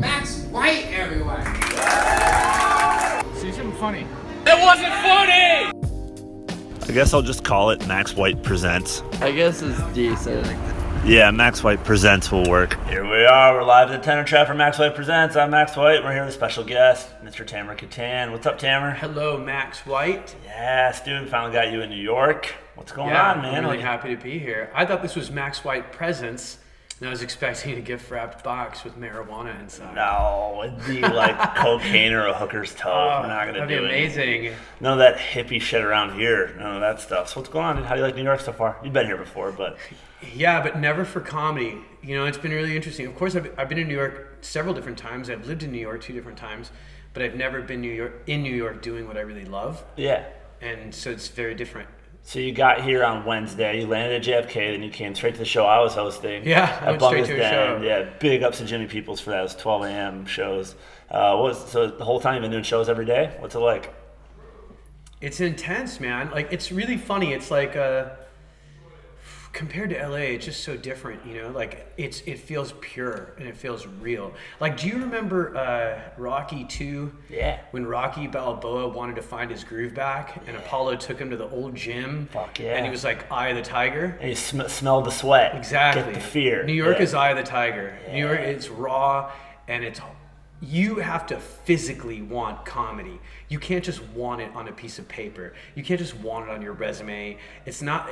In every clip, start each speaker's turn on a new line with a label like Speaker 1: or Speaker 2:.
Speaker 1: Max White, everyone.
Speaker 2: See something funny.
Speaker 3: It wasn't funny!
Speaker 4: I guess I'll just call it Max White Presents.
Speaker 5: I guess it's decent.
Speaker 4: Yeah, Max White Presents will work. Here we are. We're live at the Tenor Trap for Max White Presents. I'm Max White. We're here with a special guest, Mr. Tamer Kattan. What's up, Tamer?
Speaker 6: Hello, Max White.
Speaker 4: Yes, dude. Finally got you in New York. What's going
Speaker 6: yeah,
Speaker 4: on, man?
Speaker 6: I'm really happy to be here. I thought this was Max White Presents, and I was expecting a gift wrapped box with marijuana inside.
Speaker 4: No, it'd be like cocaine or a hooker's toe.
Speaker 6: Oh,
Speaker 4: We're not gonna
Speaker 6: that'd
Speaker 4: do
Speaker 6: be
Speaker 4: it.
Speaker 6: amazing.
Speaker 4: None of that hippie shit around here. None of that stuff. So what's going on? dude? How do you like New York so far? You've been here before, but
Speaker 6: Yeah, but never for comedy. You know, it's been really interesting. Of course, I've, I've been in New York several different times. I've lived in New York two different times, but I've never been New York in New York doing what I really love,
Speaker 4: yeah.
Speaker 6: and so it's very different.
Speaker 4: So you got here on Wednesday. You landed at JFK, then you came straight to the show I was hosting.
Speaker 6: Yeah, I went straight to a show.
Speaker 4: Yeah, big ups to Jimmy Peoples for that. It was 12 a.m. shows. Uh, what was so the whole time you've been doing shows every day? What's it like?
Speaker 6: It's intense, man. Like it's really funny. It's like uh, compared to LA, it's just so different. You know, like it's it feels pure and it feels real. Like, do you remember uh, Rocky Two?
Speaker 4: Yeah.
Speaker 6: When Rocky Balboa wanted to find his groove back, and Apollo took him to the old gym.
Speaker 4: Fuck yeah.
Speaker 6: And he was like, "Eye of the tiger."
Speaker 4: And he sm- smell the sweat.
Speaker 6: Exactly.
Speaker 4: Get the fear.
Speaker 6: New York
Speaker 4: Yeah.
Speaker 6: is Eye of the Tiger. New York, it's raw and it's. You have to physically want comedy. You can't just want it on a piece of paper. You can't just want it on your resume. It's not.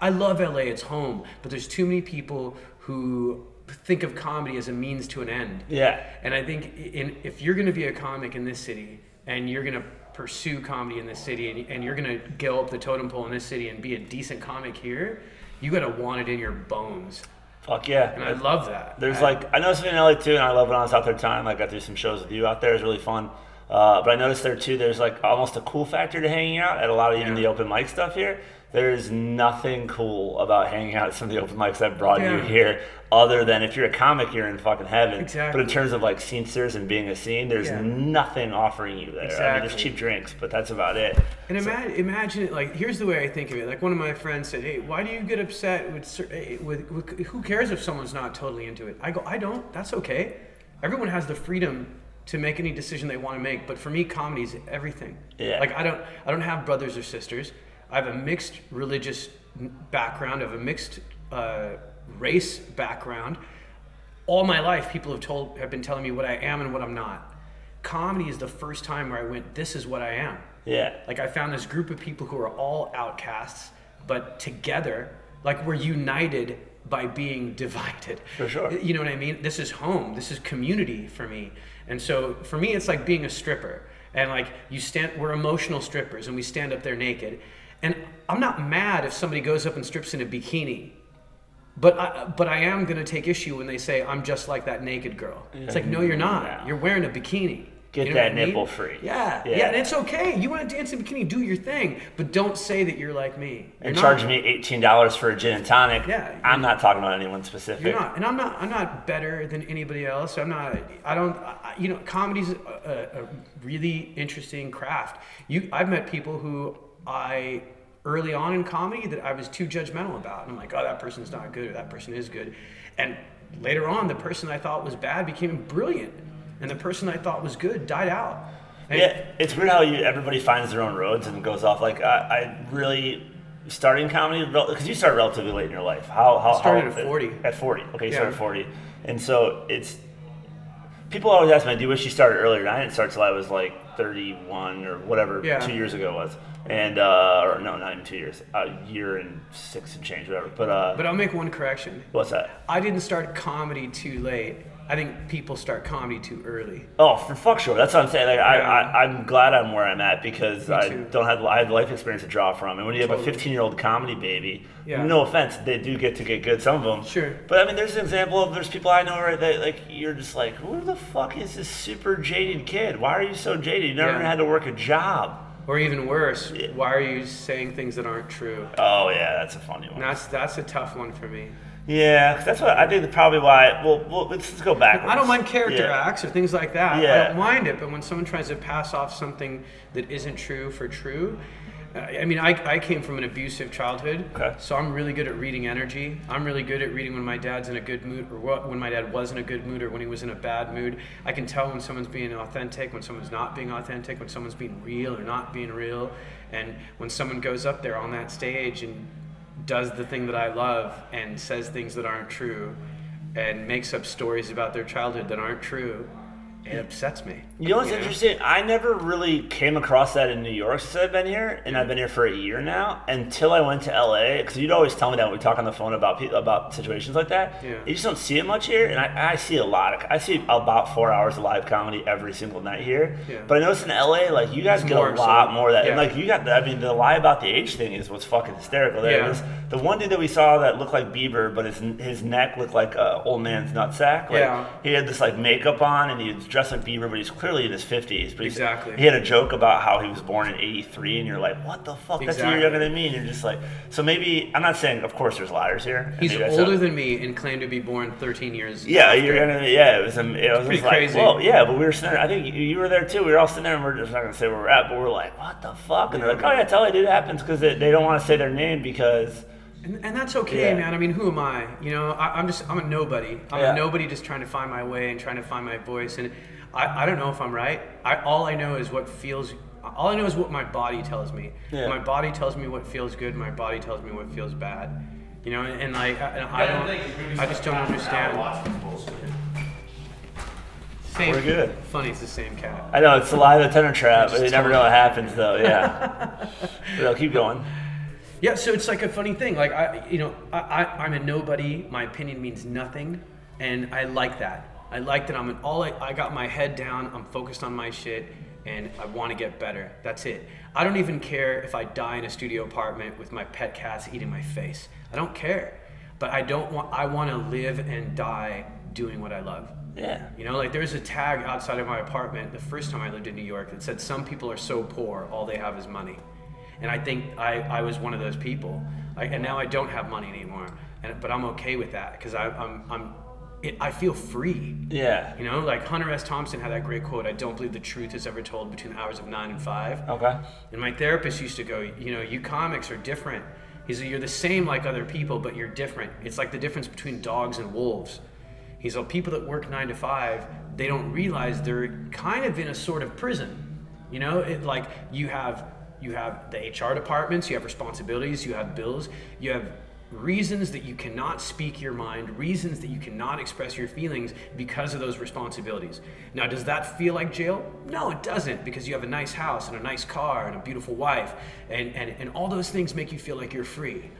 Speaker 6: I love LA. It's home, but there's too many people who think of comedy as a means to an end.
Speaker 4: Yeah.
Speaker 6: And I think in, if you're going to be a comic in this city and you're going to pursue comedy in this city and, and you're going to go up the totem pole in this city and be a decent comic here, you got to want it in your bones.
Speaker 4: Fuck yeah.
Speaker 6: And I love that.
Speaker 4: There's
Speaker 6: I-
Speaker 4: like I know it in LA too, and I love when I was out there time. Like I do some shows with you out there. It's really fun. Uh, but I noticed there too. There's like almost a cool factor to hanging out at a lot of even
Speaker 6: Yeah.
Speaker 4: the open mic stuff here. There's nothing cool about hanging out at some of the open mics that brought you here, other than if you're a comic, you're in fucking heaven.
Speaker 6: Exactly.
Speaker 4: But in terms of like scenesters and being a scene, there's
Speaker 6: Yeah.
Speaker 4: nothing offering you there. I mean, there's cheap drinks, but that's about it.
Speaker 6: And imagine, imagine it like here's the way I think of it. Like one of my friends said, "Hey, why do you get upset with, eh, with, with who cares if someone's not totally into it?" I go, "I don't. That's okay. Everyone has the freedom to make any decision they want to make. But for me, comedy is everything.
Speaker 4: Yeah.
Speaker 6: Like I don't, I don't have brothers or sisters. I have a mixed religious background. I have a mixed uh, race background. All my life, people have told, have been telling me what I am and what I'm not. Comedy is the first time where I went, "This is what I am."
Speaker 4: Yeah.
Speaker 6: Like I found this group of people who are all outcasts, but together, like we're united by being divided.
Speaker 4: For sure.
Speaker 6: You know what I mean? This is home. This is community for me. And so for me, it's like being a stripper. And like you stand, we're emotional strippers, and we stand up there naked. And I'm not mad if somebody goes up and strips in a bikini. But I, but I am gonna take issue when they say I'm just like that naked girl. It's like no, you're not. You're wearing a bikini.
Speaker 4: Get
Speaker 6: You know
Speaker 4: that
Speaker 6: I mean?
Speaker 4: nipple free.
Speaker 6: Yeah,
Speaker 4: Yeah.
Speaker 6: yeah, and it's okay. You want to dance in a bikini, do your thing, but don't say that you're like me.
Speaker 4: And
Speaker 6: You're
Speaker 4: charge
Speaker 6: not.
Speaker 4: me eighteen dollars for a gin and tonic.
Speaker 6: Yeah.
Speaker 4: I'm not talking about anyone specific.
Speaker 6: You're not, and I'm not. I'm not better than anybody else. I'm not. I don't. I, you know, comedy's a, a, a really interesting craft. You, I've met people who I early on in comedy that I was too judgmental about. And I'm like, oh, that person's not good, or that person is good, and later on, the person I thought was bad became brilliant, and the person I thought was good died out. And-
Speaker 4: Yeah, it's weird how you everybody finds their own roads and goes off. Like I, I really starting comedy because you started relatively late in your life. How how
Speaker 6: started
Speaker 4: how,
Speaker 6: at 40.
Speaker 4: At forty, okay, you started at forty, and so it's people always ask me, "Do you wish you started earlier?" And I didn't start till I was like thirty-one or whatever
Speaker 6: Yeah.
Speaker 4: two years ago was, and uh, or no, not even two years, a year and six and change, whatever. But uh,
Speaker 6: But I'll make one correction.
Speaker 4: what's that?
Speaker 6: I didn't start comedy too late. I think people start comedy too early.
Speaker 4: Oh, for fuck sure. That's what I'm saying. Like, I,
Speaker 6: Yeah.
Speaker 4: I, I'm glad I'm where I'm at because I don't have I have life experience to draw from. And when you have a 15 year old comedy baby,
Speaker 6: Yeah.
Speaker 4: no offense, they do get to get good. Some of them,
Speaker 6: Sure.
Speaker 4: But I mean, there's an example of there's people I know right that like you're just like, who the fuck is this super jaded kid? Why are you so jaded? You never
Speaker 6: Yeah.
Speaker 4: had to work a job.
Speaker 6: Or even worse, why are you saying things that aren't true?
Speaker 4: Oh yeah, that's a funny one.
Speaker 6: And that's that's a tough one for me.
Speaker 4: Yeah, that's what I think. Probably why. Well, well let's, let's go back.
Speaker 6: I don't mind character
Speaker 4: Yeah.
Speaker 6: acts or things like that.
Speaker 4: Yeah.
Speaker 6: I don't mind it, but when someone tries to pass off something that isn't true for true, I I mean, I, I came from an abusive childhood,
Speaker 4: Okay.
Speaker 6: so I'm really good at reading energy. I'm really good at reading when my dad's in a good mood or what, when my dad was in a good mood or when he was in a bad mood. I can tell when someone's being authentic, when someone's not being authentic, when someone's being real or not being real. And when someone goes up there on that stage and does the thing that I love and says things that aren't true and makes up stories about their childhood that aren't true, it upsets me.
Speaker 4: You know what's
Speaker 6: know?
Speaker 4: interesting? I never really came across that in New York since I've been here, and I've been here for a year now. Until I went to LA, because you'd always tell me that when we talk on the phone about about situations like that.
Speaker 6: Yeah.
Speaker 4: You just don't see it much here, and I, I see a lot. Of, I see about four hours of live comedy every single night here.
Speaker 6: Yeah.
Speaker 4: But I noticed in LA, like you guys
Speaker 6: It's
Speaker 4: get a lot
Speaker 6: so.
Speaker 4: more of that, and like you got. The, I mean, the lie about the age thing is what's fucking hysterical. There
Speaker 6: Yeah.
Speaker 4: was the one dude that we saw that looked like Bieber, but his his neck looked like a old man's nutsack. Like,
Speaker 6: Yeah.
Speaker 4: He had this like makeup on, and he was dressed like Bieber, but he's clearly in his fifties. But
Speaker 6: Exactly.
Speaker 4: he had a joke about how he was born in '83, and you're like, what the fuck? That's a year
Speaker 6: Exactly.
Speaker 4: younger than me. And you're just like, so maybe I'm not saying, of course, there's liars here.
Speaker 6: He's older than me and claimed to be born 13 years.
Speaker 4: Yeah,
Speaker 6: after.
Speaker 4: you're gonna. Yeah, it was. um, It was
Speaker 6: pretty
Speaker 4: like,
Speaker 6: crazy.
Speaker 4: whoa, yeah. But we were sitting. there- I think you, you were there too. We were all sitting there, and we're just not gonna say where we're at, but we're like, what the fuck? And they're like, oh yeah, tell it, dude, it happens because they, they don't want to say their name because.
Speaker 6: And, and that's okay,
Speaker 4: Yeah.
Speaker 6: man. I mean, who am I? You know, I, I'm just, I'm a nobody. I'm
Speaker 4: Yeah.
Speaker 6: a nobody just trying to find my way and trying to find my voice. And I, I don't know if I'm right. I, all I know is what feels, all I know is what my body tells me.
Speaker 4: Yeah.
Speaker 6: My body tells me what feels good. My body tells me what feels bad. You know, and, and like, I, and I don't, I just don't understand. Same,
Speaker 4: We're good.
Speaker 6: Funny, it's the same cat.
Speaker 4: I know it's a lie, the tenor trap, but you never know what happens though. Yeah. but I'll keep going.
Speaker 6: Yeah, so it's like a funny thing. Like I, you know, I, I I'm a nobody. My opinion means nothing, and I like that. I like that I'm an all. I, I got my head down. I'm focused on my shit, and I want to get better. That's it. I don't even care if I die in a studio apartment with my pet cats eating my face. I don't care. But I don't want. I want to live and die doing what I love.
Speaker 4: Yeah.
Speaker 6: You know, like there's a tag outside of my apartment the first time I lived in New York that said some people are so poor, all they have is money. And I think I, I was one of those people. I, and now I don't have money anymore. And, but I'm okay with that because I'm, I'm it, I feel free.
Speaker 4: Yeah.
Speaker 6: You know, like Hunter S. Thompson had that great quote I don't believe the truth is ever told between the hours of nine and five.
Speaker 4: Okay.
Speaker 6: And my therapist used to go, you know, you comics are different. He said, you're the same like other people, but you're different. It's like the difference between dogs and wolves. He's like, people that work nine to five, they don't realize they're kind of in a sort of prison. You know, it like you have you have the HR departments, you have responsibilities, you have bills, you have reasons that you cannot speak your mind, reasons that you cannot express your feelings because of those responsibilities. Now, does that feel like jail? No, it doesn't, because you have a nice house and a nice car and a beautiful wife, and, and, and all those things make you feel like you're free.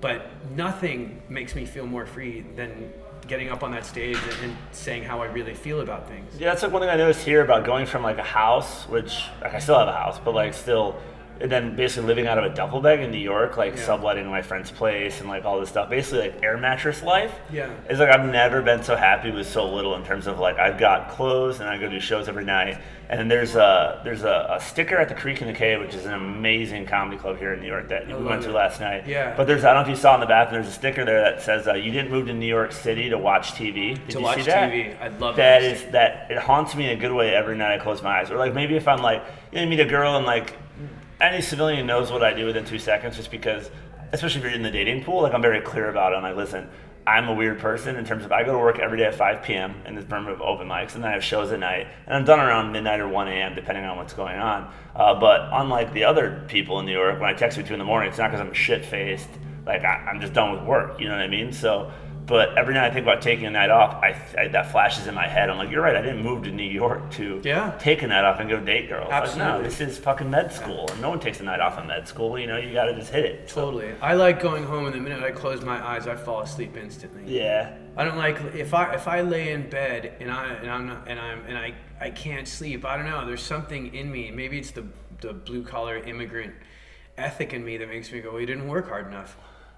Speaker 6: But nothing makes me feel more free than getting up on that stage and, and saying how I really feel about things.
Speaker 4: Yeah, that's like one thing I noticed here about going from like a house, which like I still have a house, but like still, and then basically living out of a duffel bag in New York, like
Speaker 6: Yeah.
Speaker 4: subletting my friend's place and like all this stuff. Basically, like air mattress life.
Speaker 6: Yeah.
Speaker 4: It's like I've never been so happy with so little in terms of like I've got clothes and I go do shows every night. And there's a there's a, a sticker at the Creek and the Cave, which is an amazing comedy club here in New York that we
Speaker 6: love
Speaker 4: went to last night.
Speaker 6: Yeah.
Speaker 4: But there's I don't know if you saw in the bathroom. There's a sticker there that says uh, you didn't move to New York City to watch TV. Did
Speaker 6: To
Speaker 4: you
Speaker 6: watch
Speaker 4: see that?
Speaker 6: TV, I love
Speaker 4: that
Speaker 6: that
Speaker 4: is that it haunts me in a good way every night I close my eyes. Or like maybe if I'm like you know, meet a girl and like any civilian knows what I do within two seconds, just because, especially if you're in the dating pool, like I'm very clear about it. I'm like, listen, I'm a weird person in terms of I go to work every day at 5 p.m. in this firm of open mics, and then I have shows at night, and I'm done around midnight or 1 a.m. depending on what's going on. Uh, but unlike the other people in New York, when I text you two in the morning, it's not because I'm shit faced. Like I, I'm just done with work. You know what I mean? So. But every night I think about taking a night off, I, I that flashes in my head. I'm like, you're right. I didn't move to New York to
Speaker 6: Yeah.
Speaker 4: take a night off and go date girls. Like, no, this is fucking med school, and no one takes a night off in med school. You know, you got to just hit it. So,
Speaker 6: Totally. I like going home and the minute I close my eyes, I fall asleep instantly.
Speaker 4: yeah,
Speaker 6: I don't like if I if I lay in bed and I and I'm not, and I'm and I I can't sleep. I don't know. There's something in me. Maybe it's the the blue collar immigrant ethic in me that makes me go, "Well, you didn't work hard enough."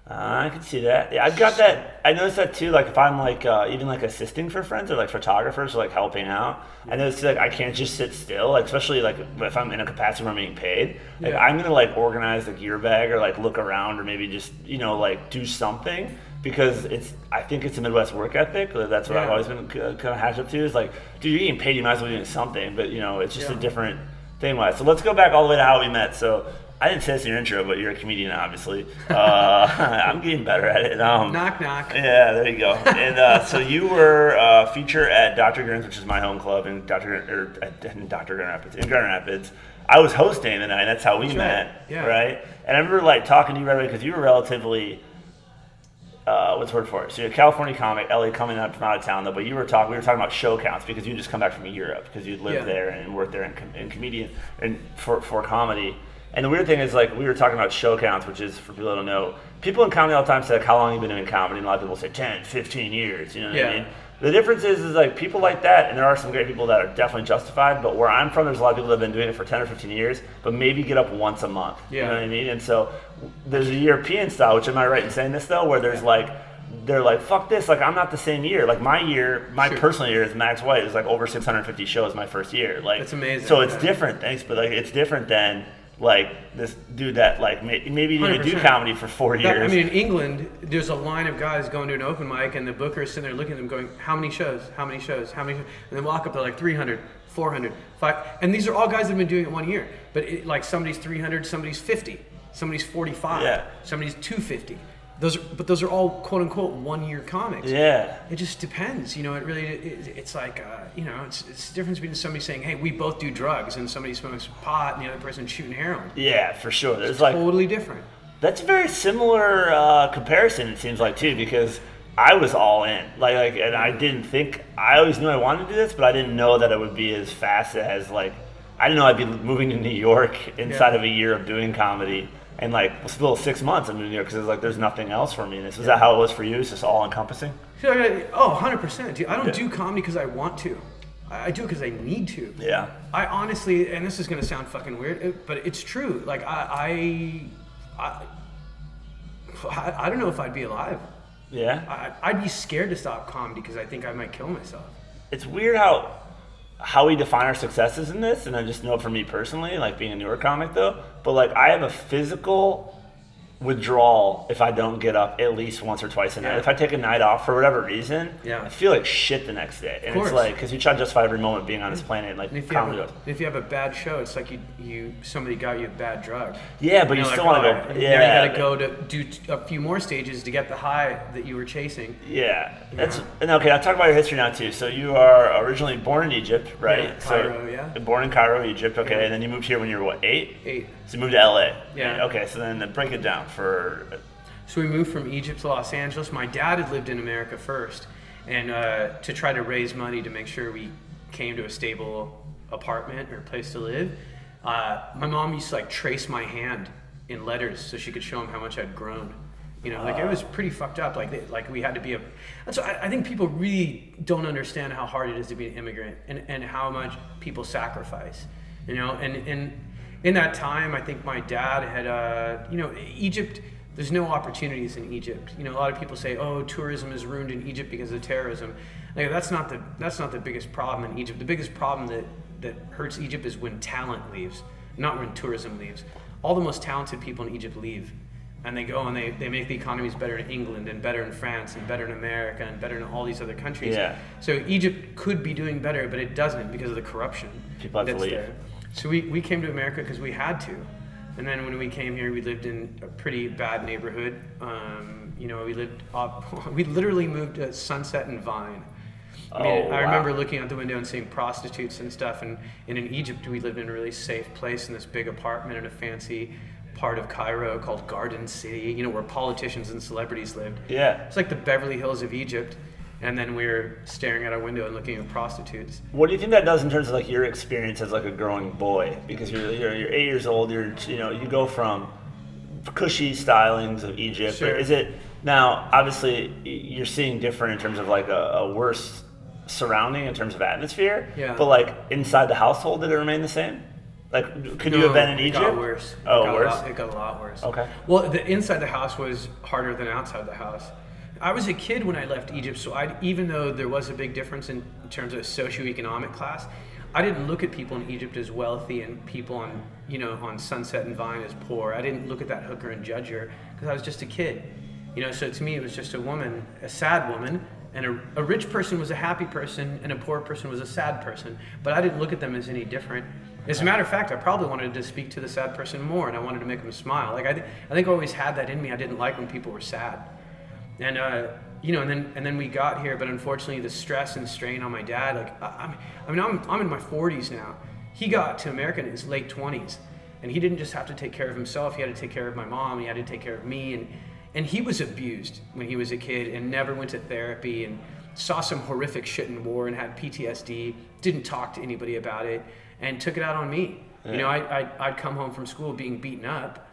Speaker 4: Uh, I can see that. Yeah, I've got that. I noticed that too. Like if I'm like uh, even like assisting for friends or like photographers or like helping out, I notice like I can't just sit still. Like especially like if I'm in a capacity where I'm being paid, like
Speaker 6: Yeah.
Speaker 4: I'm gonna like organize the gear bag or like look around or maybe just you know like do something. Because it's, I think it's a Midwest work ethic. That's what I've always been kind of hatched up to. Is like, dude, you're getting paid, you might as well be doing something. But you know, it's just a different thing wise. So let's go back all the way to how we met. So I didn't say this in your intro, but you're a comedian, obviously. Uh, I'm getting better at it. Um,
Speaker 6: Knock knock.
Speaker 4: Yeah, there you go. And uh, so you were uh, feature at Dr. Grin's, which is my home club in Dr. Or in Dr. Grand Rapids. In Grand Rapids, I was hosting the night. That's how we
Speaker 6: That's
Speaker 4: met,
Speaker 6: right, yeah.
Speaker 4: right? And I remember like talking to you right away because you were relatively. Uh, what's the word for it? So you're a California comic, LA coming up from out of town though, but you were talking. We were talking about show counts because you just come back from Europe because you lived
Speaker 6: Yeah.
Speaker 4: there and worked there in, com- in comedian and for for comedy. And the weird thing is, like, we were talking about show counts, which is, for people that don't know, people in comedy all the time say, like, how long have you been doing comedy? And a lot of people say 10, 15 years, you know what
Speaker 6: Yeah.
Speaker 4: I mean? The difference is, is, like, people like that, and there are some great people that are definitely justified, but where I'm from, there's a lot of people that have been doing it for 10 or 15 years, but maybe get up once a month. You know what I mean? And so there's a European style, which am I right in saying this, though, where there's, like, they're like, fuck this, like, I'm not the same year. Like, my year, my
Speaker 6: Sure.
Speaker 4: personal year is Max White, it was like over 650 shows my first year. Like,
Speaker 6: That's amazing,
Speaker 4: So it's
Speaker 6: yeah.
Speaker 4: different, thanks, but, like, it's different than, like, this dude that, like, may, maybe didn't do
Speaker 6: 100%.
Speaker 4: comedy for four years.
Speaker 6: That- I mean, in England, there's a line of guys going to an open mic, and the booker is sitting there looking at them, going, "How many shows? How many shows? How many?" Shows? And they walk up, they're like 300, 400, 5, and these are all guys that have been doing it one year. But it, like somebody's 300, somebody's 50, somebody's 45,
Speaker 4: Yeah.
Speaker 6: somebody's 250. Those, are, but those are all quote unquote one year comics.
Speaker 4: yeah.
Speaker 6: It just depends, you know. It really, it, it's like, uh, you know, it's, it's the difference between somebody saying, "Hey, we both do drugs," and somebody smokes pot, and the other person shooting heroin.
Speaker 4: Yeah, for sure. it's like
Speaker 6: Totally different.
Speaker 4: That's a very similar uh, comparison. It seems like too, because I was all in, like, like, and I didn't think I always knew I wanted to do this, but I didn't know that it would be as fast as like I didn't know I'd be moving to New York inside
Speaker 6: Yeah.
Speaker 4: of a year of doing comedy, and like still six months I'm in New York because it's like there's nothing else for me. And is that how it was for you? It's just all encompassing.
Speaker 6: Oh, 100%. I don't
Speaker 4: Yeah.
Speaker 6: do comedy because I want to. I do it because I need to.
Speaker 4: Yeah.
Speaker 6: I honestly, and this is gonna sound fucking weird, but it's true. Like I, I, I, I don't know if I'd be alive.
Speaker 4: Yeah.
Speaker 6: I, I'd be scared to stop comedy because I think I might kill myself.
Speaker 4: it's weird how how we define our successes in this, and I just know for me personally, like being a newer comic though, but like I have a physical withdrawal if I don't get up at least once or twice a night.
Speaker 6: Yeah.
Speaker 4: If I take a night off for whatever reason,
Speaker 6: Yeah.
Speaker 4: I feel like shit the next day, and it's like because you try to justify every moment being on this planet, like
Speaker 6: And if you, have a, if you have a bad show, it's like you, you somebody got you a bad drug.
Speaker 4: Yeah, but you,
Speaker 6: know,
Speaker 4: still
Speaker 6: like,
Speaker 4: want to go. Yeah,
Speaker 6: you gotta go to do a few more stages to get the high that you were chasing.
Speaker 4: Yeah, that's
Speaker 6: Yeah.
Speaker 4: and okay. I'll talk about your history now too. So you are originally born in Egypt, right?
Speaker 6: Yeah,
Speaker 4: so
Speaker 6: Cairo, yeah.
Speaker 4: Born in Cairo, Egypt. Okay, and then you moved here when you were what eight?
Speaker 6: Eight.
Speaker 4: So you moved to LA.
Speaker 6: Yeah.
Speaker 4: Okay, so then break it down for.
Speaker 6: So we moved from Egypt to Los Angeles. My dad had lived in America first, and uh, to try to raise money to make sure we came to a stable apartment or place to live. Uh, my mom used to like trace my hand in letters so she could show him how much I'd grown. You know, like it was pretty fucked up. Like, they, like we had to be a. That's why I, I think people really don't understand how hard it is to be an immigrant and, and how much people sacrifice. You know, and and in that time, I think my dad had, uh, you know, Egypt. There's no opportunities in Egypt. You know, a lot of people say, "Oh, tourism is ruined in Egypt because of terrorism." Like, that's not the that's not the biggest problem in Egypt. The biggest problem that that hurts Egypt is when talent leaves, not when tourism leaves. All the most talented people in Egypt leave, and they go and they, they make the economies better in England and better in France and better in America and better in all these other countries.
Speaker 4: Yeah.
Speaker 6: So Egypt could be doing better, but it doesn't because of the corruption
Speaker 4: People have to leave.
Speaker 6: there. So we, we came to America because we had to. And then when we came here, we lived in a pretty bad neighborhood. Um, you know, we lived up, we literally moved to Sunset and Vine. I mean,
Speaker 4: Oh,
Speaker 6: I remember looking out the window and seeing prostitutes and stuff. And, and in Egypt, we lived in a really safe place in this big apartment in a fancy part of Cairo called Garden City, you know, where politicians and celebrities lived.
Speaker 4: Yeah.
Speaker 6: It's like the Beverly Hills of Egypt. And then we were staring at our window and looking at prostitutes.
Speaker 4: What do you think that does in terms of like your experience as like a growing boy? Because you're you're, you're eight years old. You're you know you go from cushy stylings of Egypt.
Speaker 6: Sure.
Speaker 4: Is it now? Obviously, you're seeing different in terms of like a, a worse surrounding in terms of atmosphere.
Speaker 6: Yeah.
Speaker 4: But like inside the household, did it remain the same? Like, could you have been in
Speaker 6: it
Speaker 4: Egypt?
Speaker 6: got worse. It
Speaker 4: Oh,
Speaker 6: got
Speaker 4: worse.
Speaker 6: lot- it got a lot worse.
Speaker 4: Okay.
Speaker 6: Well, the inside the house was harder than outside the house. I was a kid when I left Egypt, so I even though there was a big difference in terms of socioeconomic class, I didn't look at people in Egypt as wealthy and people on you know on Sunset and Vine as poor. I didn't look at that hooker and judge her because I was just a kid. You know, so to me it was just a woman, a sad woman, and a, a rich person was a happy person, and a poor person was a sad person. But I didn't look at them as any different. As a matter of fact, I probably wanted to speak to the sad person more, and I wanted to make them smile. Like I, th- I think I always had that in me. I didn't like when people were sad, and uh, you know, and then and then we got here, but unfortunately, the stress and strain on my dad. Like I, I'm, I mean, I'm I'm in my 40s now. He got to America in his late 20s, and he didn't just have to take care of himself. He had to take care of my mom. He had to take care of me, and and he was abused when he was a kid, and never went to therapy, and saw some horrific shit in war, and had PTSD. Didn't talk to anybody about it, and took it out on me. You know, I, I I'd come home from school being beaten up,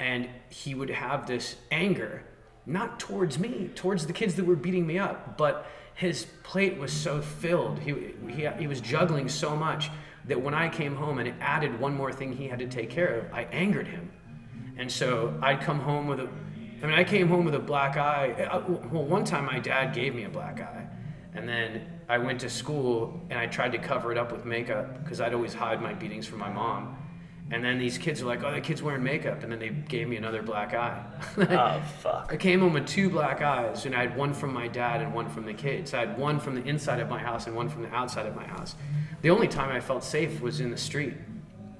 Speaker 6: and he would have this anger not towards me towards the kids that were beating me up but his plate was so filled. He, he, he was juggling so much that when i came home and it added one more thing he had to take care of i angered him. And so i'd come home with a i mean i came home with a black eye. Uh, well one time my dad gave me a black eye and then i went to school and i tried to cover it up with makeup because i'd always hide my beatings from my mom and then these kids were like, "Oh, that kid's wearing makeup," and then they gave me another black eye.
Speaker 4: Oh fuck.
Speaker 6: I came home with two black eyes, and I had one from my dad and one from the kids. I had one from the inside of my house and one from the outside of my house. The only time I felt safe was in the street.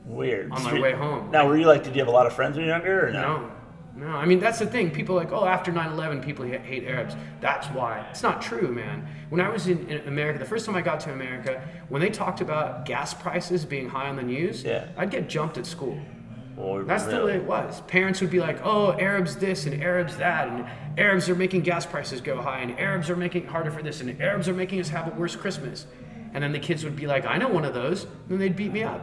Speaker 4: Weird.
Speaker 6: On my way home.
Speaker 4: Now, were you like? Did you have a lot of friends when you were younger, or no?
Speaker 6: No, no. I mean, that's the thing. People are like, oh, after 9/11, people hate Arabs. That's why. It's not true, man. When I was in, in America, the first time I got to America, when they talked about gas prices being high on the news,
Speaker 4: Yeah.
Speaker 6: I'd get jumped at school.
Speaker 4: Oh, or
Speaker 6: That's the way it was. Parents would be like, "Oh, Arabs this and Arabs that, and Arabs are making gas prices go high, and Arabs are making it harder for this, and Arabs are making us have a worse Christmas." And then the kids would be like, "I know one of those," and then they'd beat me up.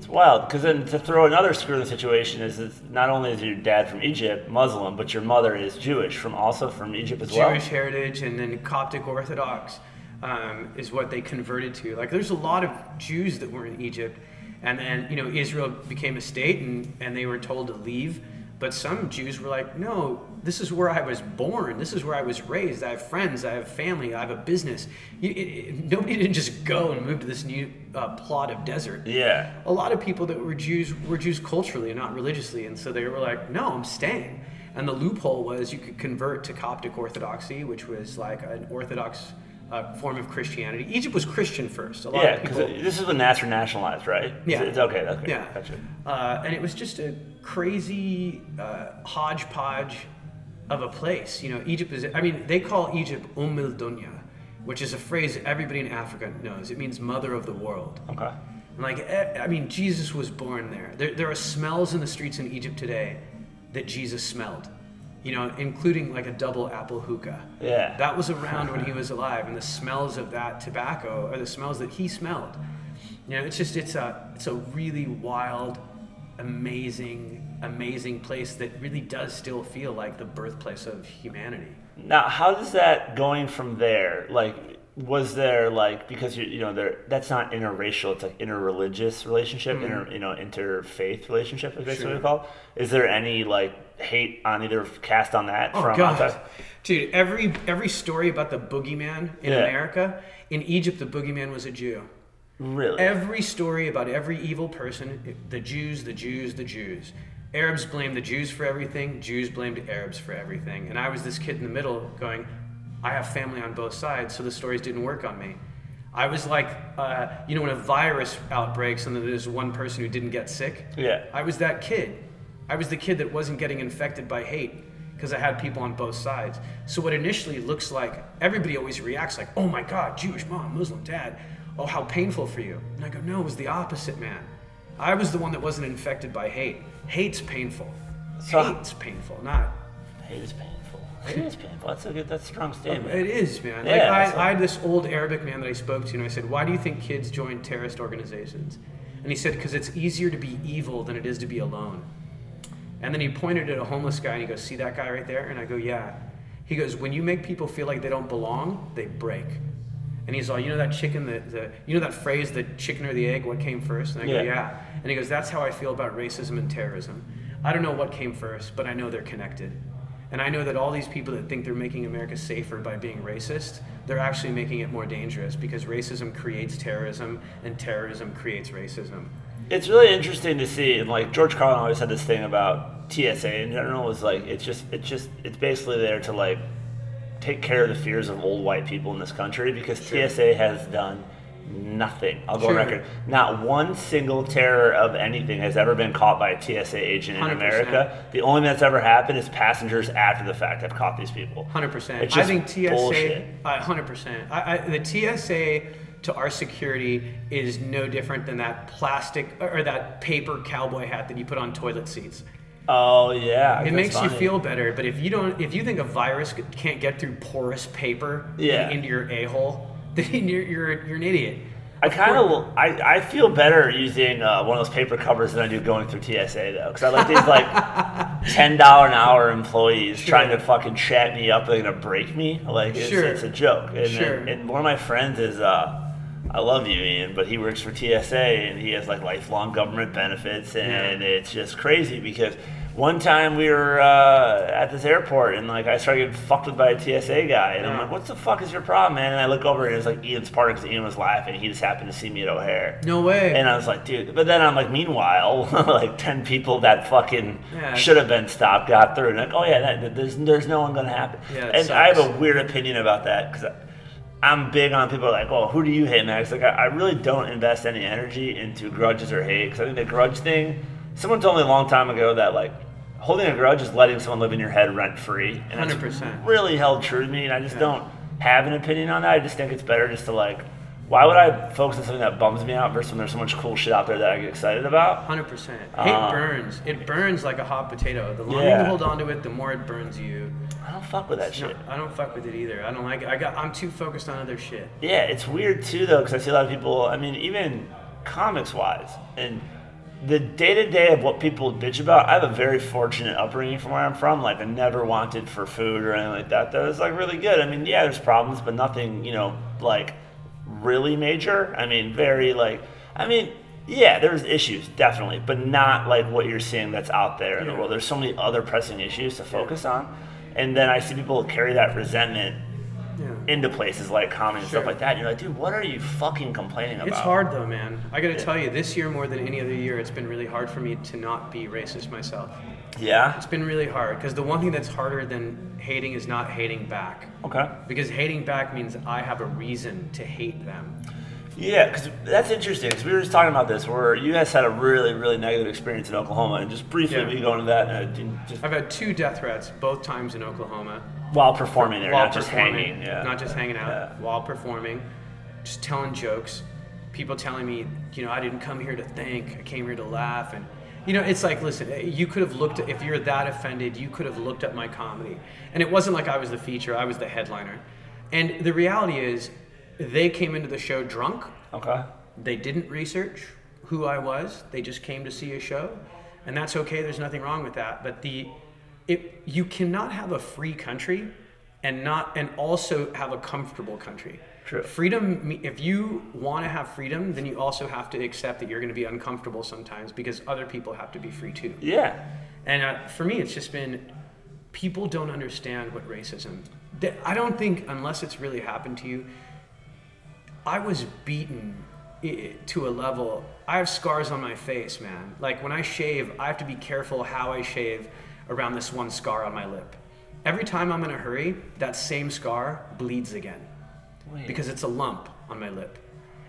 Speaker 4: It's wild because then to throw another screw in the situation is that not only is your dad from Egypt Muslim, but your mother is Jewish from also from Egypt as well.
Speaker 6: Jewish heritage and then Coptic Orthodox um, is what they converted to. Like, there's a lot of Jews that were in Egypt, and then you know Israel became a state, and and they were told to leave. But some Jews were like, no, this is where I was born. This is where I was raised. I have friends. I have family. I have a business. You, it, it- nobody didn't just go and move to this new uh, plot of desert.
Speaker 4: Yeah.
Speaker 6: A lot of people that were Jews were Jews culturally and not religiously, and so they were like, no, I'm staying. And the loophole was you could convert to Coptic Orthodoxy, which was like an Orthodox uh, form of Christianity. Egypt was Christian first. A lot
Speaker 4: Yeah, because this is when Nasser nationalized, right?
Speaker 6: Yeah.
Speaker 4: It's okay. Okay.
Speaker 6: Yeah.
Speaker 4: Gotcha.
Speaker 6: Uh, and it was just a crazy uh, hodgepodge of a place. You know, Egypt is, I mean, they call Egypt Umm el Dunya, which is a phrase everybody in Africa knows. It means mother of the world.
Speaker 4: Okay.
Speaker 6: And like, I mean, Jesus was born there. there. There are smells in the streets in Egypt today that Jesus smelled, you know, including like a double apple hookah.
Speaker 4: Yeah.
Speaker 6: That was around when he was alive, and the smells of that tobacco are the smells that he smelled. You know, it's just it's a it's a really wild, amazing, amazing place that really does still feel like the birthplace of humanity.
Speaker 4: Now, how does that going from there? Like, was there like because you you know there that's not interracial, it's like interreligious relationship, inter you know interfaith relationship is basically
Speaker 6: Mm-hmm. Sure.
Speaker 4: what it's called. Is there any like hate on either cast on that
Speaker 6: Oh
Speaker 4: from
Speaker 6: God,
Speaker 4: outside?
Speaker 6: dude! Every every story about the boogeyman in
Speaker 4: Yeah.
Speaker 6: America, in Egypt, the boogeyman was a Jew.
Speaker 4: Really?
Speaker 6: Every story about every evil person, the Jews, the Jews, the Jews. Arabs blamed the Jews for everything, Jews blamed Arabs for everything. And I was this kid in the middle going, I have family on both sides, so the stories didn't work on me. I was like, uh, you know, when a virus outbreaks and there's one person who didn't get sick,
Speaker 4: Yeah.
Speaker 6: I was that kid. I was the kid that wasn't getting infected by hate because I had people on both sides. So what initially looks like everybody always reacts like, "Oh my God, Jewish mom, Muslim dad. Oh, how painful for you." And I go, "No, it was the opposite, man. I was the one that wasn't infected by hate. Hate's painful.
Speaker 4: So-
Speaker 6: Hate's painful, not."
Speaker 4: Hate is painful. Hate is painful. That's a good. That's a strong statement.
Speaker 6: It is, man.
Speaker 4: Yeah,
Speaker 6: like
Speaker 4: that's
Speaker 6: I, I had this old Arabic man that I spoke to, and I said, "Why do you think kids join terrorist organizations?" And he said, "Because it's easier to be evil than it is to be alone." And then he pointed at a homeless guy, and he goes, "See that guy right there?" And I go, "Yeah." He goes, "When you make people feel like they don't belong, they break." And he's like, "You know that chicken, the, the you know that phrase, the chicken or the egg? What came first? And I go,
Speaker 4: Yeah.
Speaker 6: "Yeah." And he goes, "That's how I feel about racism and terrorism. I don't know what came first, but I know they're connected." And I know that all these people that think they're making America safer by being racist, they're actually making it more dangerous because racism creates terrorism and terrorism creates racism.
Speaker 4: It's really interesting to see, and like George Carlin always had this thing about TSA in general was like it's just it's just it's basically there to like take care of the fears of old white people in this country because TSA has done nothing. I'll go on record. Not one single terror of anything has ever been caught by a TSA agent in
Speaker 6: 100%.
Speaker 4: America. The only thing that's ever happened is passengers after the fact have caught these people.
Speaker 6: Hundred percent.
Speaker 4: It's
Speaker 6: I think TSA.
Speaker 4: bullshit.
Speaker 6: Hundred percent. I, I, the TSA to our security is no different than that plastic or that paper cowboy hat that you put on toilet seats.
Speaker 4: Oh yeah,
Speaker 6: It makes you feel better, but if you don't, if you think a virus can't get through porous paper
Speaker 4: Yeah.
Speaker 6: into your a hole, then you're, you're you're an idiot.
Speaker 4: I kind of I, I feel better using uh, one of those paper covers than I do going through TSA though, because I like these like ten dollar an hour employees
Speaker 6: Sure.
Speaker 4: trying to fucking chat me up, they're gonna break me. Like it's,
Speaker 6: Sure.
Speaker 4: it's a joke. And,
Speaker 6: Sure.
Speaker 4: and, and one of my friends is uh, I love you, Ian, but he works for TSA and he has like lifelong government benefits, and it's just crazy because. One time we were uh, at this airport and like I started getting fucked with by a TSA guy and I'm like, "What the fuck is your problem, man?" And I look over and it's like Ian Sparta because Ian was laughing. He just happened to see me at O'Hare.
Speaker 6: No way.
Speaker 4: And I was like, dude. But then I'm like, meanwhile, like ten people that fucking
Speaker 6: Yeah.
Speaker 4: should have been stopped got through. And like, oh yeah, that, there's there's no one gonna happen.
Speaker 6: Yeah,
Speaker 4: and I have a weird opinion about that because I'm big on people like, oh, who do you hate, Max? Like, I, I really don't invest any energy into grudges or hate because I think the grudge thing. Someone told me a long time ago that like holding a grudge is letting someone live in your head rent free. And that's
Speaker 6: 100%.
Speaker 4: really held true to me, and I just don't have an opinion on that. I just think it's better just to like. Why would I focus on something that bums me out versus when there's so much cool shit out there that I get excited about?
Speaker 6: Hundred percent. Hate
Speaker 4: Uh,
Speaker 6: burns. It burns like a hot potato. The longer
Speaker 4: Yeah.
Speaker 6: you hold on to it, the more it burns you.
Speaker 4: I don't fuck with that
Speaker 6: No,
Speaker 4: shit.
Speaker 6: I don't fuck with it either. I don't like. It. I got. I'm too focused on other shit.
Speaker 4: Yeah, it's weird too though, because I see a lot of people. I mean, even comics wise, and the day to day of what people bitch about. I have a very fortunate upbringing from where I'm from. Like, I never wanted for food or anything like that. That was like really good. I mean, yeah, there's problems, but nothing, you know, like really major. I mean, very like. I mean. Yeah, there's issues, definitely, but not like what you're seeing that's out there in the world. There's so many other pressing issues to focus on. And then I see people carry that resentment
Speaker 6: Yeah.
Speaker 4: into places like comedy and stuff like that. And you're like, dude, what are you fucking complaining about?
Speaker 6: It's hard though, man. I gotta tell you, this year more than any other year, it's been really hard for me to not be racist myself.
Speaker 4: Yeah.
Speaker 6: It's been really hard because the one thing that's harder than hating is not hating back.
Speaker 4: Okay.
Speaker 6: Because hating back means I have a reason to hate them.
Speaker 4: Yeah, because that's interesting. Because we were just talking about this, where you guys had a really, really negative experience in Oklahoma, and just briefly,
Speaker 6: Yeah.
Speaker 4: we can go into that, uh, and just
Speaker 6: I've had two death threats, both times in Oklahoma.
Speaker 4: while performing there,
Speaker 6: while
Speaker 4: not just hanging. Yeah.
Speaker 6: Not just hanging out,
Speaker 4: Yeah.
Speaker 6: while performing, just telling jokes. People telling me, you know, I didn't come here to think, I came here to laugh. And, you know, it's like, listen, you could have looked at, if you're that offended, you could have looked at my comedy. And it wasn't like I was the feature, I was the headliner. And the reality is, they came into the show drunk.
Speaker 4: Okay.
Speaker 6: They didn't research who I was. They just came to see a show, and that's okay. There's nothing wrong with that. But the it you cannot have a free country and not and also have a comfortable country.
Speaker 4: True.
Speaker 6: Freedom. If you want to have freedom, then you also have to accept that you're going to be uncomfortable sometimes because other people have to be free too.
Speaker 4: Yeah.
Speaker 6: And uh, for me, it's just been people don't understand what racism. I don't think unless it's really happened to you. I was beaten to a level. I have scars on my face, man. Like when I shave, I have to be careful how I shave around this one scar on my lip. Every time I'm in a hurry, that same scar bleeds again because it's a lump on my lip.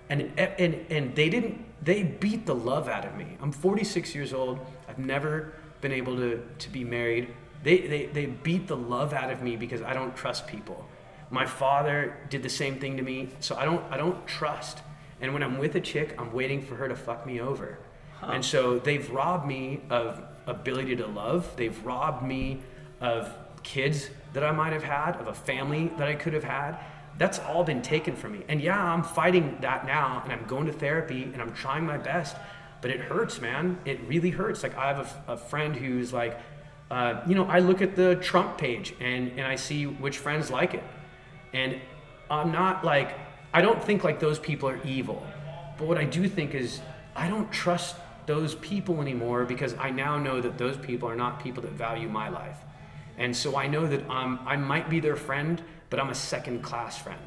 Speaker 6: And, and, and they didn't, they beat the love out of me. I'm 46 years old. I've never been able to, to be married. They, they, they beat the love out of me because I don't trust people. My father did the same thing to me, so I don't, I don't trust. And when I'm with a chick, I'm waiting for her to fuck me over. And so they've robbed me of ability to love. They've robbed me of kids that I might have had, of a family that I could have had. That's all been taken from me. And yeah, I'm fighting that now and I'm going to therapy and I'm trying my best, but it hurts, man. It really hurts. Like I have a friend who's like, uh, you know, I look at the Trump page and, and I see which friends like it. And I'm not like, I don't think like those people are evil. But what I do think is, I don't trust those people anymore because I now know that those people are not people that value my life. And so I know that um, I might be their friend, but I'm a second class friend.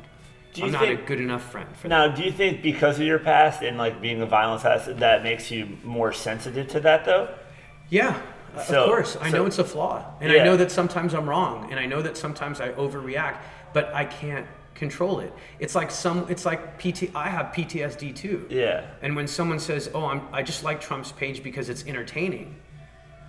Speaker 4: Do you
Speaker 6: I'm not a good enough friend for them.
Speaker 4: Now, do you think because of your past and like being a violence has that makes you more sensitive to that though?
Speaker 6: Yeah,
Speaker 4: So-
Speaker 6: of course. I
Speaker 4: so-
Speaker 6: know it's a flaw. And
Speaker 4: Yeah.
Speaker 6: I know that sometimes I'm wrong. And I know that sometimes I overreact. But I can't control it. It's like some. It's like PT. I have PTSD too.
Speaker 4: Yeah.
Speaker 6: And when someone says, "Oh, I'm, I just like Trump's page because it's entertaining,"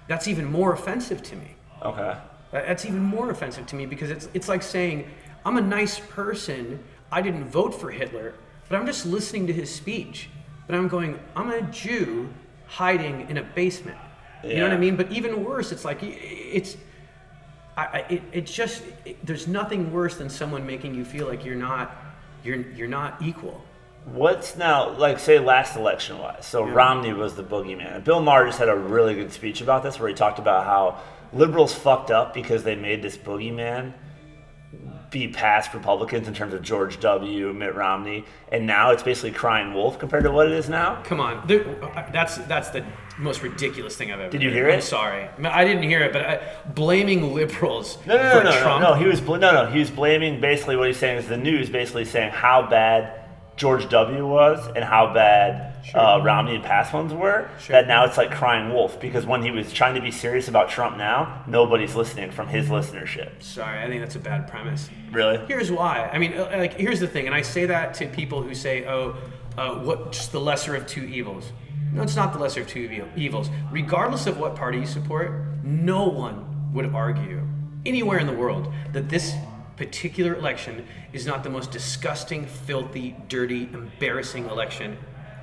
Speaker 6: that's even more offensive to me.
Speaker 4: Okay.
Speaker 6: That's even more offensive to me because it's it's like saying I'm a nice person. I didn't vote for Hitler, but I'm just listening to his speech. But I'm going, I'm a Jew hiding in a basement. You know what I mean? But even worse, it's like it's. I, I, it, it's just it, there's nothing worse than someone making you feel like you're not you're you're not equal.
Speaker 4: What's now, like, say last election was? So Romney was the boogeyman. Bill Maher just had a really good speech about this where he talked about how liberals fucked up because they made this boogeyman be past Republicans in terms of George W., Mitt Romney, and now it's basically crying wolf compared to what it is now.
Speaker 6: Come on, there, uh, that's that's the most ridiculous thing I've ever.
Speaker 4: Did you
Speaker 6: heard.
Speaker 4: hear
Speaker 6: I'm
Speaker 4: it?
Speaker 6: sorry, I, didn't hear it, but I, blaming liberals
Speaker 4: No, no,
Speaker 6: for
Speaker 4: no, no, no, no. He was bl- no, no. He was blaming basically what he's saying is the news basically saying how bad George W. was and how bad uh, Romney and past ones were.
Speaker 6: Sure.
Speaker 4: That now it's like crying wolf because when he was trying to be serious about Trump now, nobody's listening from his listenership.
Speaker 6: Sorry, I think that's a bad premise.
Speaker 4: Really?
Speaker 6: Here's why. I mean, uh, like, here's the thing, and I say that to people who say, "Oh, uh, what? Just the lesser of two evils." No, it's not the lesser of two evils. Regardless of what party you support, no one would argue anywhere in the world that this particular election is not the most disgusting, filthy, dirty, embarrassing election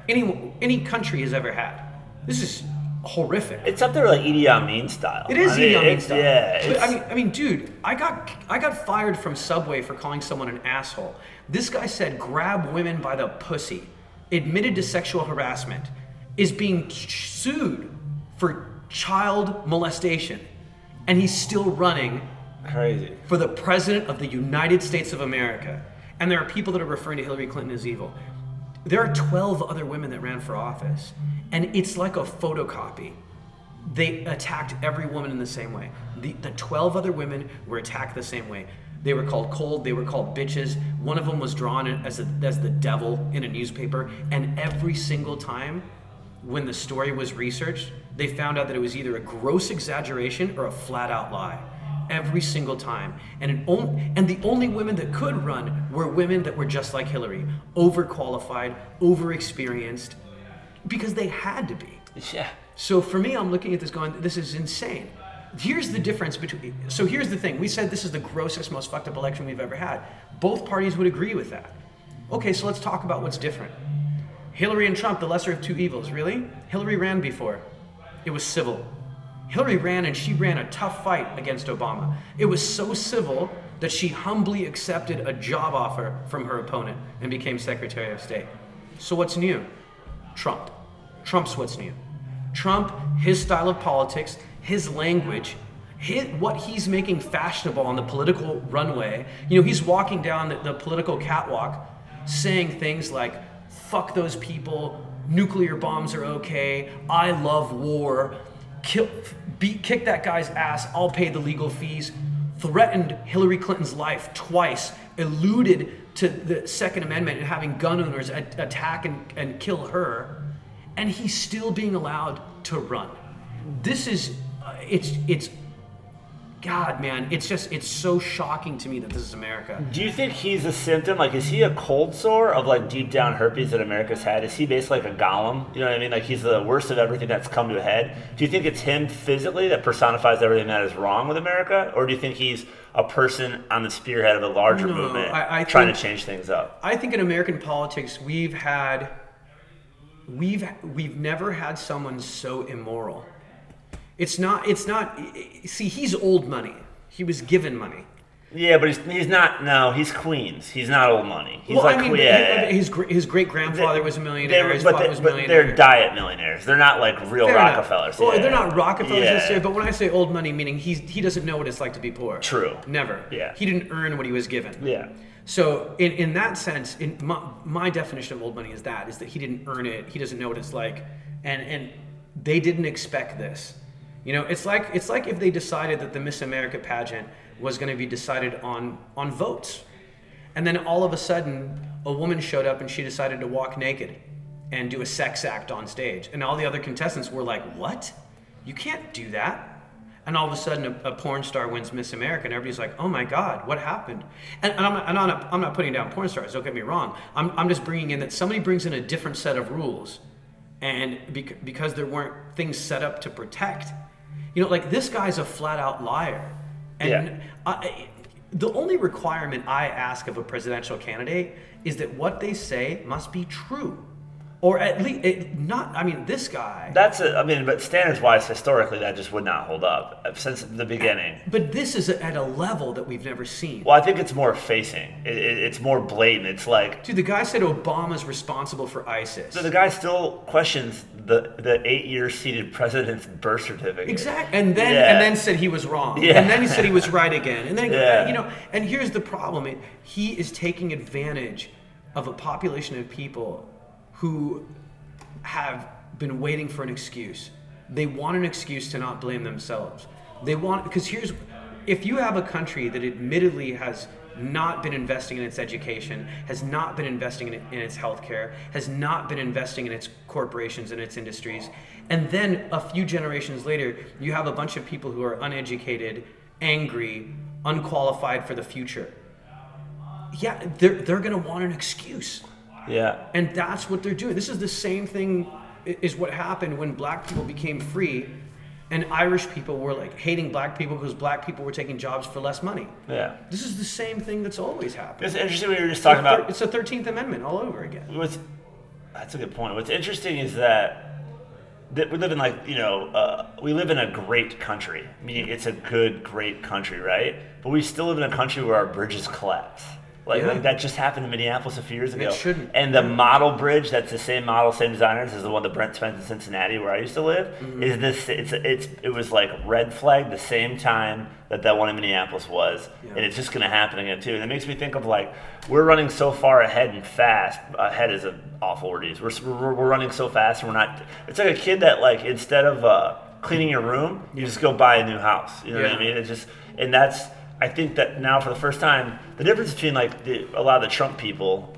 Speaker 6: any any country has ever had. This is horrific.
Speaker 4: It's up there like Idi Amin style.
Speaker 6: It is
Speaker 4: I mean,
Speaker 6: Idi Amin style.
Speaker 4: Yeah.
Speaker 6: but I mean, I mean, dude, I got I got fired from Subway for calling someone an asshole. This guy said grab women by the pussy, admitted to sexual harassment, is being sued for child molestation, and he's still running
Speaker 4: crazy.
Speaker 6: for the president of the United States of America. And there are people that are referring to Hillary Clinton as evil. There are 12 other women that ran for office, and it's like a photocopy. They attacked every woman in the same way. The, the 12 other women were attacked the same way. They were called cold, they were called bitches. One of them was drawn as, a, as the devil in a newspaper, and every single time when the story was researched, they found out that it was either a gross exaggeration or a flat out lie. Every single time. And, on, and the only women that could run were women that were just like Hillary overqualified, overexperienced, because they had to be.
Speaker 4: Yeah.
Speaker 6: So for me, I'm looking at this going, this is insane. Here's the difference between. So here's the thing. We said this is the grossest, most fucked up election we've ever had. Both parties would agree with that. Okay, so let's talk about what's different. Hillary and Trump, the lesser of two evils. Really? Hillary ran before. It was civil. Hillary ran and she ran a tough fight against Obama. It was so civil that she humbly accepted a job offer from her opponent and became Secretary of State. So what's new? Trump. Trump's what's new. Trump, his style of politics, his language, his, what he's making fashionable on the political runway. You know, he's walking down the, the political catwalk saying things like, fuck those people, nuclear bombs are okay, I love war, kill, beat, kick that guy's ass, I'll pay the legal fees, threatened Hillary Clinton's life twice, alluded to the Second Amendment and having gun owners a- attack and, and kill her, and he's still being allowed to run. This is, uh, it's, it's, God, man, it's just, it's so shocking to me that this is America.
Speaker 4: Do you think he's a symptom? Like, is he a cold sore of like deep down herpes that America's had? Is he basically like a golem? You know what I mean? Like, he's the worst of everything that's come to a head. Do you think it's him physically that personifies everything that is wrong with America, or do you think he's a person on the spearhead of a larger
Speaker 6: No,
Speaker 4: movement
Speaker 6: I- I
Speaker 4: trying
Speaker 6: think-
Speaker 4: to change things up?
Speaker 6: I think in American politics we've had we've we've never had someone so immoral. It's not it's not see he's old money. He was given money.
Speaker 4: Yeah, but he's, he's not. No, he's Queens. He's not old money. He's
Speaker 6: well,
Speaker 4: like
Speaker 6: I mean,
Speaker 4: yeah.
Speaker 6: his his great grandfather was a millionaire. His
Speaker 4: but,
Speaker 6: father
Speaker 4: they,
Speaker 6: was a
Speaker 4: but
Speaker 6: millionaire.
Speaker 4: they're diet millionaires. They're not like real
Speaker 6: Fair enough.
Speaker 4: Rockefellers.
Speaker 6: Well,
Speaker 4: yeah.
Speaker 6: they're not Rockefellers
Speaker 4: Yeah.
Speaker 6: necessarily, but when I say old money, meaning he's he doesn't know what it's like to be poor.
Speaker 4: True.
Speaker 6: Never.
Speaker 4: Yeah.
Speaker 6: He didn't earn what he was given.
Speaker 4: Yeah.
Speaker 6: So in, in that sense, in my, my definition of old money is that is that he didn't earn it. He doesn't know what it's like, and and they didn't expect this. You know, it's like it's like if they decided that the Miss America pageant was going to be decided on on votes, and then all of a sudden a woman showed up and she decided to walk naked and do a sex act on stage, and all the other contestants were like, "What? You can't do that." And all of a sudden, a, a porn star wins Miss America, and everybody's like, "Oh my God, what happened?" And, and I'm, not, I'm, not, I'm not putting down porn stars. Don't get me wrong. I'm, I'm just bringing in that somebody brings in a different set of rules, and because there weren't things set up to protect, you know, like this guy's a flat out liar, and
Speaker 4: Yeah.
Speaker 6: I, the only requirement I ask of a presidential candidate is that what they say must be true, or at least it, not. I mean, this guy.
Speaker 4: That's a, I mean, but standards wise, historically, that just would not hold up uh, since the beginning.
Speaker 6: But this is at a level that we've never seen.
Speaker 4: Well, I think it's more facing. It, it, it's more blatant. It's like
Speaker 6: Dude, the guy said Obama's responsible for ISIS.
Speaker 4: so the guy still questions the the eight year seated president's birth certificate.
Speaker 6: Exactly, and then
Speaker 4: Yeah.
Speaker 6: and then said he was wrong,
Speaker 4: Yeah.
Speaker 6: and then he said he was right again, and then
Speaker 4: Yeah.
Speaker 6: you know. And here's the problem: it, he is taking advantage of a population of people who have been waiting for an excuse. They want an excuse to not blame themselves. They want because here's if you have a country that admittedly has not been investing in its education, has not been investing in, in its healthcare, has not been investing in its corporations and its industries, and then a few generations later, you have a bunch of people who are uneducated, angry, unqualified for the future. Yeah, they're, they're going to want an excuse.
Speaker 4: Yeah.
Speaker 6: And that's what they're doing. This is the same thing is what happened when black people became free and Irish people were like hating black people because black people were taking jobs for less money.
Speaker 4: Yeah.
Speaker 6: This is the same thing that's always happened.
Speaker 4: It's interesting when you were just talking about
Speaker 6: It's the 13th Amendment all over again.
Speaker 4: What's that's a good point. What's interesting is that that we live in like you know uh, we live in a great country. Meaning it's a good, great country, right? But we still live in a country where our bridges collapse. Like,
Speaker 6: Yeah.
Speaker 4: like that just happened in Minneapolis a few years ago.
Speaker 6: It shouldn't.
Speaker 4: And the model bridge, that's the same model, same designers as the one that Brent Spence in Cincinnati, where I used to live.
Speaker 6: Mm-hmm.
Speaker 4: Is this? It's it's it was like red flag the same time that that one in Minneapolis was,
Speaker 6: Yeah.
Speaker 4: and it's just going to happen again too. And it makes me think of like we're running so far ahead and fast. Ahead is an awful word to use. We're, we're, we're running so fast, and we're not. It's like a kid that like instead of uh, cleaning your room, you just go buy a new house. You know what I mean? It's just, and that's. I think that now for the first time, the difference between like the, a lot of the Trump people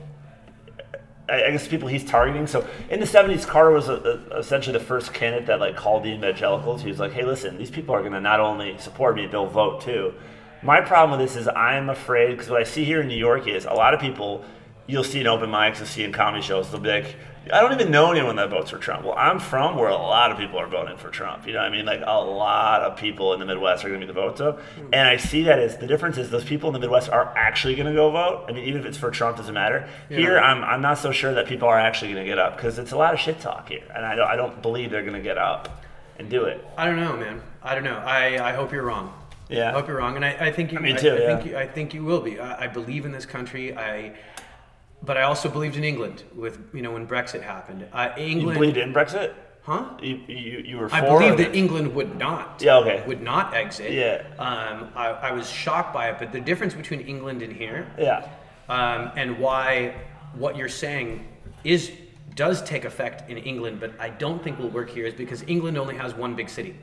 Speaker 4: I I guess people he's targeting. So in the '70s, Carter was a, a, essentially the first candidate that like called the evangelicals. He was like, "Hey, listen, these people are going to not only support me, they'll vote too." My problem with this is I'm afraid because what I see here in New York is a lot of people. You'll see in open mics, you'll see in comedy shows. They'll be like, "I don't even know anyone that votes for Trump." Well, I'm from where a lot of people are voting for Trump. You know what I mean? Like a lot of people in the Midwest are going to be the votes of, hmm. and I see that as the difference is those people in the Midwest are actually going to go vote. I mean, even if it's for Trump, doesn't matter. Here, I'm, I'm not so sure that people are actually going to get up because it's a lot of shit talk here, and I don't, I don't believe they're going to get up and do it.
Speaker 6: I don't know, man. I don't know. I, I hope you're wrong.
Speaker 4: Yeah.
Speaker 6: I hope you're wrong, and I, I think you. I,
Speaker 4: too,
Speaker 6: I
Speaker 4: yeah.
Speaker 6: think you, I think you will be. I, I believe in this country. I, but I also believed in England with you know when Brexit happened. Uh,
Speaker 4: You believed in Brexit?
Speaker 6: huh?
Speaker 4: You, you, you were for
Speaker 6: I
Speaker 4: believed
Speaker 6: that? England would not.
Speaker 4: Yeah, okay.
Speaker 6: Would not exit.
Speaker 4: Yeah.
Speaker 6: Um, I, I was shocked by it, but the difference between England and here,
Speaker 4: Yeah.
Speaker 6: um, and why what you're saying is does take effect in England, but I don't think will work here is because England only has one big city.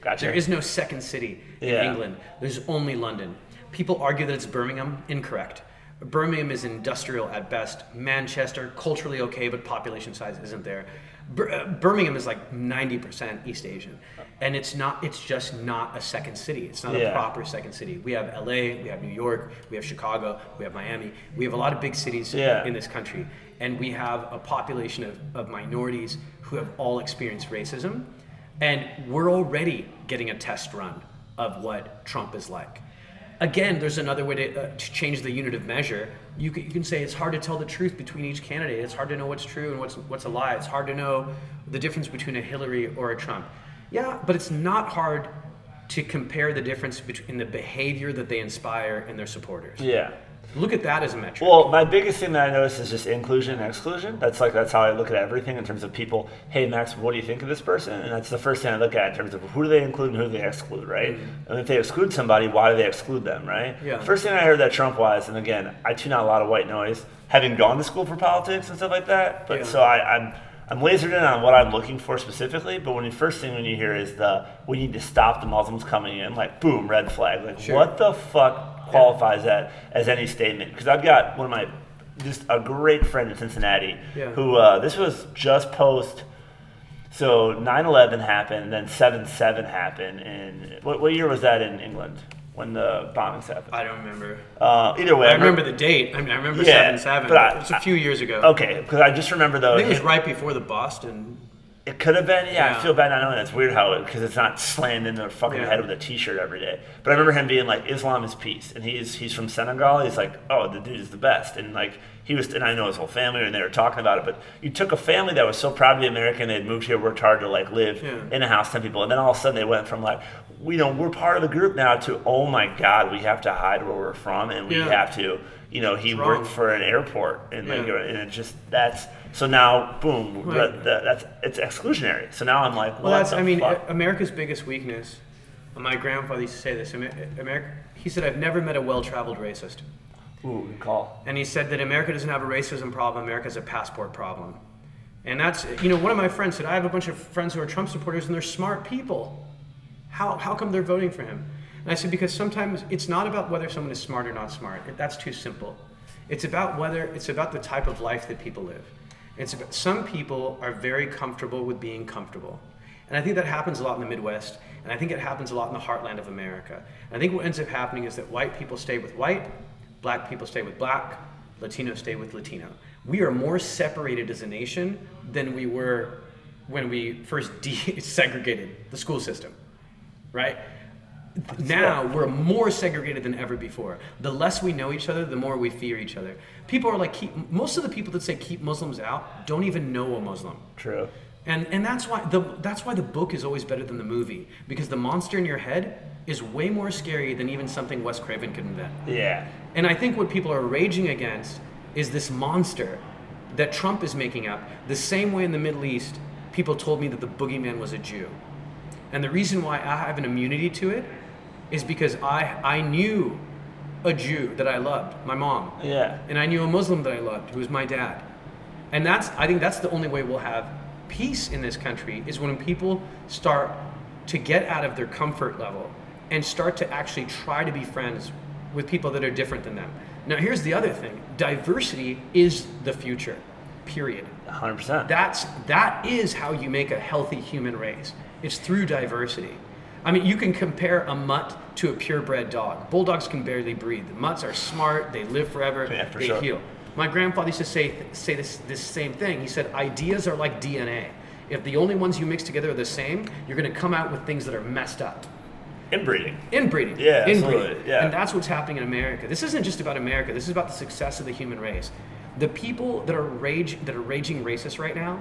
Speaker 4: Gotcha.
Speaker 6: There is no second city in
Speaker 4: Yeah.
Speaker 6: England. There's only London. People argue that it's Birmingham. Incorrect. Birmingham is industrial at best. Manchester, culturally okay, but population size isn't there. Bir- uh, Birmingham is like 90% East Asian, and it's not. It's just not a second city. It's not
Speaker 4: Yeah.
Speaker 6: a proper second city. We have LA, we have New York, we have Chicago, we have Miami. We have a lot of big cities
Speaker 4: Yeah.
Speaker 6: in this country, and we have a population of, of minorities who have all experienced racism, and we're already getting a test run of what Trump is like. Again, there's another way to, uh, to change the unit of measure. You can, you can say it's hard to tell the truth between each candidate. It's hard to know what's true and what's what's a lie. It's hard to know the difference between a Hillary or a Trump. Yeah, but it's not hard to compare the difference between the behavior that they inspire and their supporters.
Speaker 4: Yeah.
Speaker 6: Look at that as a metric.
Speaker 4: Well, my biggest thing that I notice is just inclusion and exclusion. That's like that's how I look at everything in terms of people. Hey, Max, what do you think of this person? And that's the first thing I look at in terms of who do they include and who do they exclude, right? Mm-hmm. And if they exclude somebody, why do they exclude them, right?
Speaker 6: Yeah.
Speaker 4: First thing I heard that Trump was, and again, I tune out a lot of white noise, having gone to school for politics and stuff like that. But
Speaker 6: Yeah.
Speaker 4: so I, I'm I'm lasered in on what I'm looking for specifically. But when the first thing when you hear is the we need to stop the Muslims coming in, like boom, red flag. Like
Speaker 6: Sure.
Speaker 4: what the fuck qualifies that as any statement? Because I've got one of my just a great friend in Cincinnati
Speaker 6: Yeah.
Speaker 4: who uh, this was just post So 9/11 happened, then 7/7 happened, and what, what year was that in England when the bombings happened?
Speaker 6: I don't remember.
Speaker 4: Uh, either way,
Speaker 6: I remember the date. I mean, I remember
Speaker 4: Yeah,
Speaker 6: seven seven.
Speaker 4: but I-
Speaker 6: It was a few years ago.
Speaker 4: Okay, because I just remember though.
Speaker 6: I think it was right before the Boston.
Speaker 4: It could have been, yeah. I feel bad not knowing. It's weird how because it's not slammed in their fucking
Speaker 6: Yeah.
Speaker 4: head with a T-shirt every day. But I remember him being like, "Islam is peace," and he's he's from Senegal. He's like, "Oh, the dude is the best," and like he was, and I know his whole family, and they were talking about it. But you took a family that was so proud to be American, they'd moved here, worked hard to like live
Speaker 6: Yeah.
Speaker 4: in a house, ten people, and then all of a sudden they went from like, we know we're part of the group now to, oh my god, we have to hide where we're from, and we
Speaker 6: Yeah.
Speaker 4: have to, you know, he worked for an airport, and like, and it just that's so now, boom,
Speaker 6: Right.
Speaker 4: that, that, that's it's exclusionary. So now I'm like,
Speaker 6: Well, that's. I mean,
Speaker 4: fuck?
Speaker 6: America's biggest weakness. My grandfather used to say this. America. He said, "I've never met a well-traveled racist."
Speaker 4: Ooh, good call.
Speaker 6: and he said that America doesn't have a racism problem, America has a passport problem. And that's, you know, one of my friends said, I have a bunch of friends who are Trump supporters and they're smart people. How, how come they're voting for him? And I said, because sometimes it's not about whether someone is smart or not smart. That's too simple. It's about whether, it's about the type of life that people live. It's some people are very comfortable with being comfortable. And I think that happens a lot in the Midwest, and I think it happens a lot in the heartland of America. And I think what ends up happening is that white people stay with white, black people stay with black, Latinos stay with Latino. We are more separated as a nation than we were when we first desegregated the school system, right? Now we're more segregated than ever before. The less we know each other, the more we fear each other. People are like, keep, most of the people that say keep Muslims out don't even know a Muslim.
Speaker 4: True.
Speaker 6: And and that's why the that's why the book is always better than the movie because the monster in your head is way more scary than even something Wes Craven could invent.
Speaker 4: Yeah.
Speaker 6: And I think what people are raging against is this monster that Trump is making up. The same way in the Middle East, people told me that the boogeyman was a Jew. And the reason why I have an immunity to it is because I I knew a Jew that I loved, my mom.
Speaker 4: Yeah.
Speaker 6: And I knew a Muslim that I loved, who was my dad. And that's I think that's the only way we'll have peace in this country is when people start to get out of their comfort level and start to actually try to be friends with people that are different than them. Now here's the other thing. Diversity is the future. Period.
Speaker 4: 100%.
Speaker 6: That's that is how you make a healthy human race. It's through diversity. I mean, you can compare a mutt to a purebred dog. Bulldogs can barely breathe. Mutts are smart. They live forever.
Speaker 4: Yeah, for
Speaker 6: they
Speaker 4: sure.
Speaker 6: heal. My grandfather used to say say this this same thing. He said ideas are like DNA. If the only ones you mix together are the same, you're going to come out with things that are messed up.
Speaker 4: Inbreeding.
Speaker 6: Inbreeding.
Speaker 4: Yeah,
Speaker 6: Inbreeding.
Speaker 4: absolutely, yeah.
Speaker 6: And that's what's happening in America. This isn't just about America. This is about the success of the human race. The people that are rage that are raging racist right now,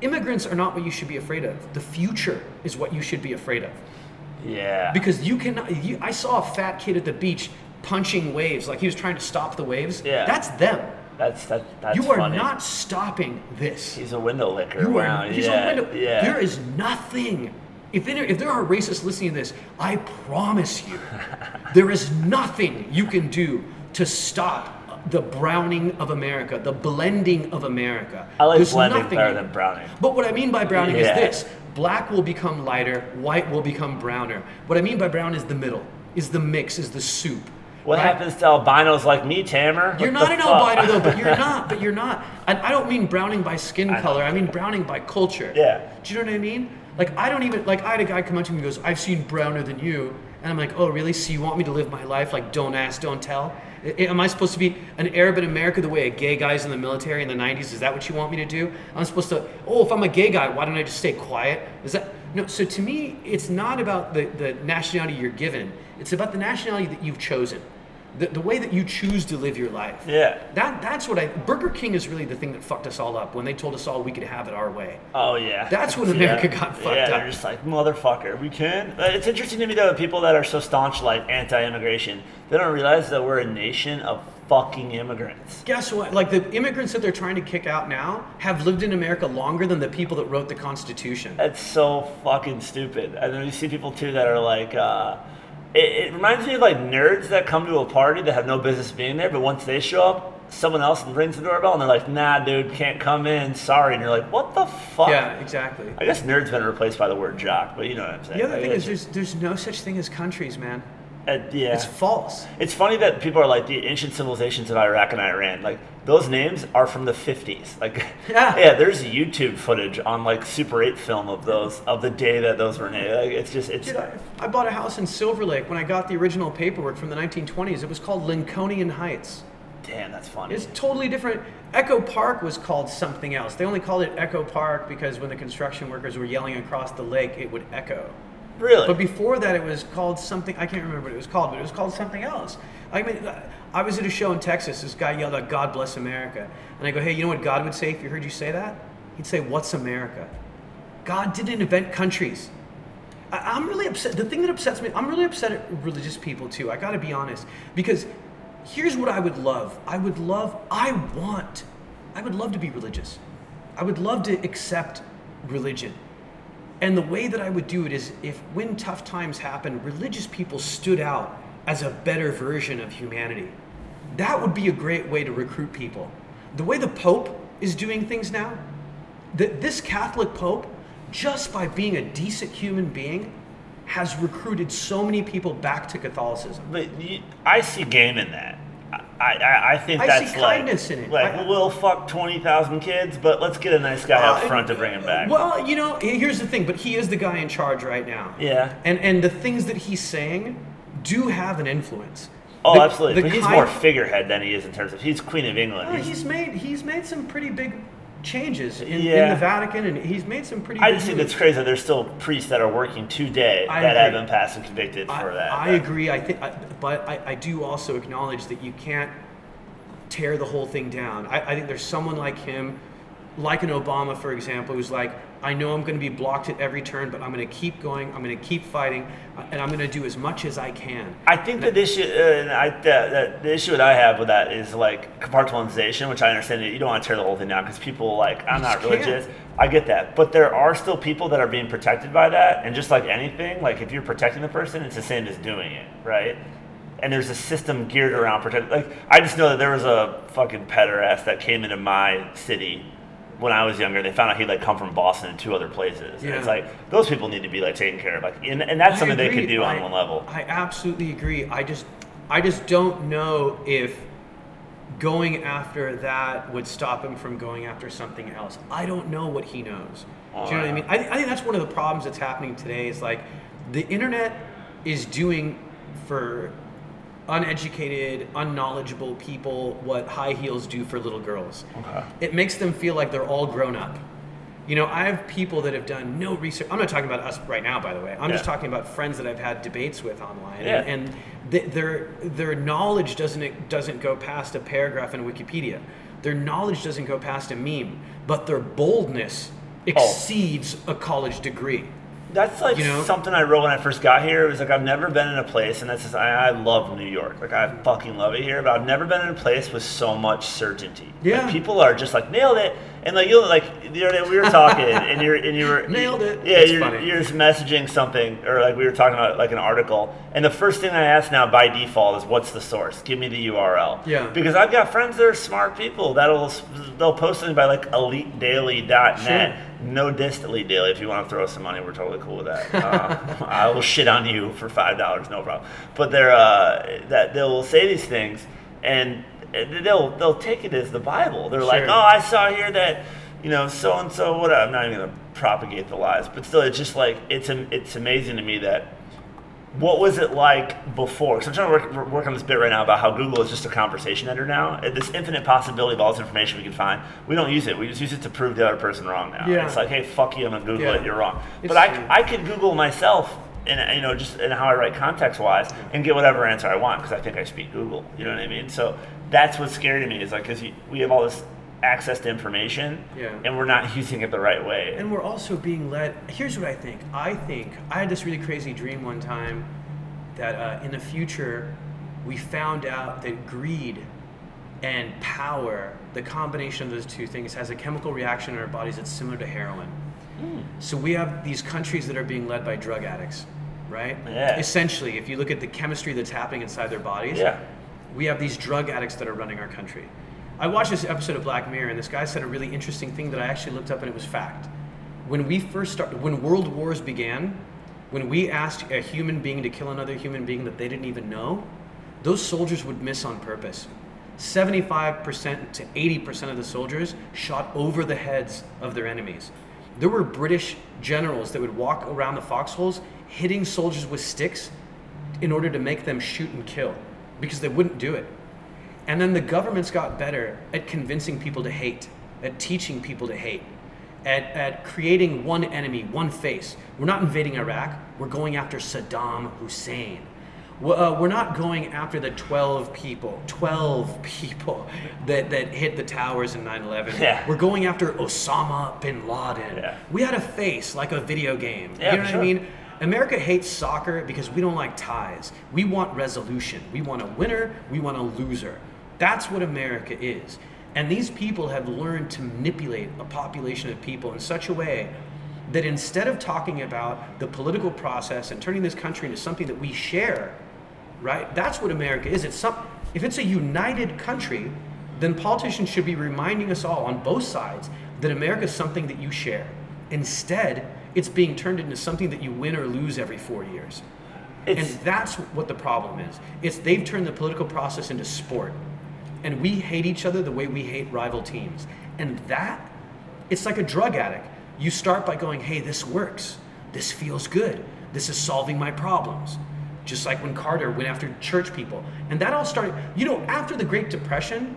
Speaker 6: immigrants are not what you should be afraid of. The future is what you should be afraid of.
Speaker 4: Yeah.
Speaker 6: Because you cannot. You, I saw a fat kid at the beach punching waves like he was trying to stop the waves.
Speaker 4: Yeah.
Speaker 6: That's them.
Speaker 4: that's that, that's
Speaker 6: you are
Speaker 4: funny.
Speaker 6: not stopping this.
Speaker 4: He's a window licker.
Speaker 6: You
Speaker 4: wow.
Speaker 6: are. He's
Speaker 4: yeah.
Speaker 6: a window.
Speaker 4: Yeah.
Speaker 6: There is nothing. If there, if there are racists listening to this, I promise you, there is nothing you can do to stop the browning of America, the blending of America.
Speaker 4: I like
Speaker 6: There's
Speaker 4: blending better than browning.
Speaker 6: But what I mean by browning
Speaker 4: Yeah.
Speaker 6: is this: black will become lighter, white will become browner. What I mean by brown is the middle, is the mix, is the soup.
Speaker 4: What
Speaker 6: right?
Speaker 4: happens to albinos like me, Tamer?
Speaker 6: You're
Speaker 4: What
Speaker 6: not an
Speaker 4: fuck?
Speaker 6: albino though, but you're not. But you're not. And I don't mean browning by skin
Speaker 4: I know.
Speaker 6: color. I mean browning by culture.
Speaker 4: Yeah.
Speaker 6: Do you know what I mean? Like I don't even like I had a guy come up to me and goes, "I've seen browner than you," and I'm like, "Oh really? So you want me to live my life like don't ask, don't tell? Am I supposed to be an Arab in America the way a gay guy's in the military in the 90s? Is that what you want me to do? I'm supposed to, oh, if I'm a gay guy, why don't I just stay quiet? Is that, no, so to me, it's not about the, the nationality you're given, it's about the nationality that you've chosen. The, the way that you choose to live your life.
Speaker 4: Yeah.
Speaker 6: That that's what I Burger King is really the thing that fucked us all up when they told us all we could have it our way.
Speaker 4: Oh yeah.
Speaker 6: That's when
Speaker 4: Yeah.
Speaker 6: America got fucked
Speaker 4: yeah,
Speaker 6: up.
Speaker 4: they're just like motherfucker. We can. Uh, It's interesting to me though, people that are so staunch like anti-immigration, they don't realize that we're a nation of fucking immigrants.
Speaker 6: Guess what? Like the immigrants that they're trying to kick out now have lived in America longer than the people that wrote the Constitution.
Speaker 4: That's so fucking stupid. And then you see people too that are like, uh, it, it reminds me of like nerds that come to a party that have no business being there, but once they show up, someone else rings the doorbell and they're like, nah, dude, can't come in. Sorry. And you're like, what the fuck?
Speaker 6: Yeah, exactly.
Speaker 4: I guess nerd's been replaced by the word jock, but you know what I'm saying.
Speaker 6: The other
Speaker 4: Like,
Speaker 6: thing is there's there's no such thing as countries, man.
Speaker 4: Uh, yeah.
Speaker 6: It's false.
Speaker 4: It's funny that people are like the ancient civilizations of Iraq and Iran. Like those names are from the 50s. Like
Speaker 6: Yeah.
Speaker 4: yeah, there's YouTube footage on like Super 8 film of those of the day that those were named. Like it's just it's
Speaker 6: Dude, I, I bought a house in Silver Lake when I got the original paperwork from the 1920s. It was called Lincolnian Heights.
Speaker 4: damn, that's funny.
Speaker 6: It's totally different. Echo Park was called something else. They only called it Echo Park because when the construction workers were yelling across the lake, it would echo.
Speaker 4: Really?
Speaker 6: But before that, it was called something. I can't remember what it was called, but it was called something else. I mean, I was at a show in Texas. This guy yelled out, "God bless America," and I go, "Hey, you know what God would say if you heard you say that? He'd say, "What's America?" God didn't invent countries. I, I'm really upset. The thing that upsets me, I'm really upset at religious people too. I got to be honest, because here's what I would love. I would love. I want. I would love to be religious. I would love to accept religion. And the way that I would do it is if when tough times happen, religious people stood out as a better version of humanity. That would be a great way to recruit people. The way the Pope is doing things now, that this Catholic Pope, just by being a decent human being, has recruited so many people back to Catholicism.
Speaker 4: But I see game in that. I, I, I think
Speaker 6: I see
Speaker 4: that's like,
Speaker 6: kindness in it.
Speaker 4: like
Speaker 6: I-
Speaker 4: we'll fuck 20,000 kids, but let's get a nice guy up
Speaker 6: Uh,
Speaker 4: front to bring him back.
Speaker 6: Well, you know, here's the thing, but he is the guy in charge right now.
Speaker 4: Yeah.
Speaker 6: And and the things that he's saying do have an influence.
Speaker 4: oh,
Speaker 6: The-
Speaker 4: absolutely.
Speaker 6: the
Speaker 4: But he's more figurehead than he is in terms of he's Queen of England. He's-
Speaker 6: he's made he's made some pretty big changes in, in the Vatican, and he's made some pretty.
Speaker 4: I just think it's crazy that there's still priests that are working today
Speaker 6: I
Speaker 4: that have been passed and convicted
Speaker 6: I,
Speaker 4: for that.
Speaker 6: I
Speaker 4: But-
Speaker 6: agree. I think, I, but I, I do also acknowledge that you can't tear the whole thing down. I, I think there's someone like him, like an Obama, for example, who's like, I know I'm going to be blocked at every turn, but I'm going to keep going. I'm going to keep fighting, uh, and I'm going to do as much as I can.
Speaker 4: I think that the issue, uh, I, that, that the issue that I have with that is like compartmentalization, which I understand that you don't want to tear the whole thing down because people like I'm not
Speaker 6: just can't.
Speaker 4: religious. I get that, but there are still people that are being protected by that, and just like anything, like if you're protecting the person, it's the same as doing it, right? And there's a system geared around protect. Like I just know that there was a fucking pederast that came into my city when I was younger. They found out he'd like come from Boston and two other places. And it's like those people need to be like taken care of. Like, and, and that's
Speaker 6: I
Speaker 4: something they
Speaker 6: agree.
Speaker 4: could do on
Speaker 6: I-
Speaker 4: one level.
Speaker 6: I absolutely agree. I just, I just don't know if going after that would stop him from going after something else. I don't know what he knows. Do you know what I uh. mean? I, I think that's one of the problems that's happening today. Is like the internet is doing for uneducated, unknowledgeable people what high heels do for little girls.
Speaker 4: Okay.
Speaker 6: It makes them feel like they're all grown up. You know, I have people that have done no research. I'm not talking about us right now, by the way. I'm just talking about friends that I've had debates with online,
Speaker 4: Yeah.
Speaker 6: and, and th- their their knowledge doesn't doesn't go past a paragraph in Wikipedia. Their knowledge doesn't go past a meme, but their boldness
Speaker 4: Oh.
Speaker 6: exceeds a college degree.
Speaker 4: That's like
Speaker 6: You know?
Speaker 4: something I wrote when I first got here. It was like I've never been in a place, and that's just I, I love New York. Like I fucking love it here, but I've never been in a place with so much certainty.
Speaker 6: Yeah.
Speaker 4: like, people are just like nailed it, and like you like the other day we were talking, and you're and you were
Speaker 6: Nailed it.
Speaker 4: Yeah,
Speaker 6: That's
Speaker 4: you're,
Speaker 6: funny.
Speaker 4: you're just messaging something, or like we were talking about like an article, and the first thing I ask now by default is what's the source? Give me the URL.
Speaker 6: Yeah.
Speaker 4: Because I've got friends that are smart people that'll they'll post something by like elitedaily.net.
Speaker 6: Sure.
Speaker 4: No distantly daily. If you want to throw us some money, we're totally cool with that. Uh, I will shit on you for five dollars, no problem. But they're uh, that they'll say these things, and they'll they'll take it as the Bible. They're like, oh, I saw here that you know so and so. What I'm not even gonna propagate the lies, but still, it's just like it's it's amazing to me that what was it like before? Because I'm trying to work, work on this bit right now about how Google is just a conversation editor now. This infinite possibility of all this information we can find. We don't use it. We just use it to prove the other person wrong now.
Speaker 6: Yeah.
Speaker 4: It's like, hey, fuck you, I'm gonna Google
Speaker 6: Yeah.
Speaker 4: it. You're wrong.
Speaker 6: It's
Speaker 4: but I,
Speaker 6: true.
Speaker 4: I could Google myself, and you know, just in how I write context wise, and get whatever answer I want because I think I speak Google. You know what I mean? So that's what's scary to me is like because we have all this access to information,
Speaker 6: Yeah.
Speaker 4: and we're not using it the right way.
Speaker 6: And we're also being led. Here's what I think. I think I had this really crazy dream one time that uh, in the future we found out that greed and power, the combination of those two things, has a chemical reaction in our bodies that's similar to heroin. So we have these countries that are being led by drug addicts, right?
Speaker 4: Yeah.
Speaker 6: Essentially, if you look at the chemistry that's happening inside their bodies,
Speaker 4: Yeah.
Speaker 6: we have these drug addicts that are running our country. I watched this episode of Black Mirror, and this guy said a really interesting thing that I actually looked up, and it was fact. When we first started, when world wars began, when we asked a human being to kill another human being that they didn't even know, those soldiers would miss on purpose. 75% to 80% of the soldiers shot over the heads of their enemies. There were British generals that would walk around the foxholes hitting soldiers with sticks in order to make them shoot and kill because they wouldn't do it. And then the governments got better at convincing people to hate, at teaching people to hate, at, at creating one enemy, one face. We're not invading Iraq, we're going after Saddam Hussein. Uh, we're not going after the 12 people, 12 people that, that hit the towers in 9 11.
Speaker 4: Yeah.
Speaker 6: We're going after Osama bin Laden.
Speaker 4: Yeah.
Speaker 6: We had a face like a video game.
Speaker 4: Yeah,
Speaker 6: you know what
Speaker 4: sure.
Speaker 6: I mean? America hates soccer because we don't like ties. We want resolution. We want a winner, we want a loser. That's what America is. And these people have learned to manipulate a population of people in such a way that instead of talking about the political process and turning this country into something that we share, right? That's what America is. It's some if it's a united country, then politicians should be reminding us all on both sides that America is something that you share. Instead, it's being turned into something that you win or lose every 4 years.
Speaker 4: It's,
Speaker 6: and that's what the problem is. It's they've turned the political process into sport. And we hate each other the way we hate rival teams. And that it's like a drug addict. You start by going, "Hey, this works. This feels good. This is solving my problems." Just like when Carter went after church people. And that all started, you know, after the Great Depression,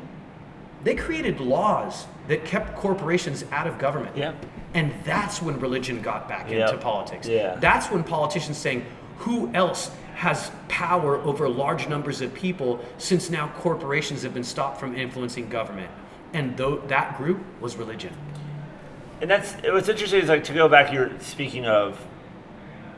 Speaker 6: they created laws that kept corporations out of government.
Speaker 4: Yeah.
Speaker 6: And that's when religion got back into politics.
Speaker 4: Yeah.
Speaker 6: That's when politicians saying, who else has power over large numbers of people since now corporations have been stopped from influencing government? And though that group was religion.
Speaker 4: and that's what's interesting is like to go back. You're speaking of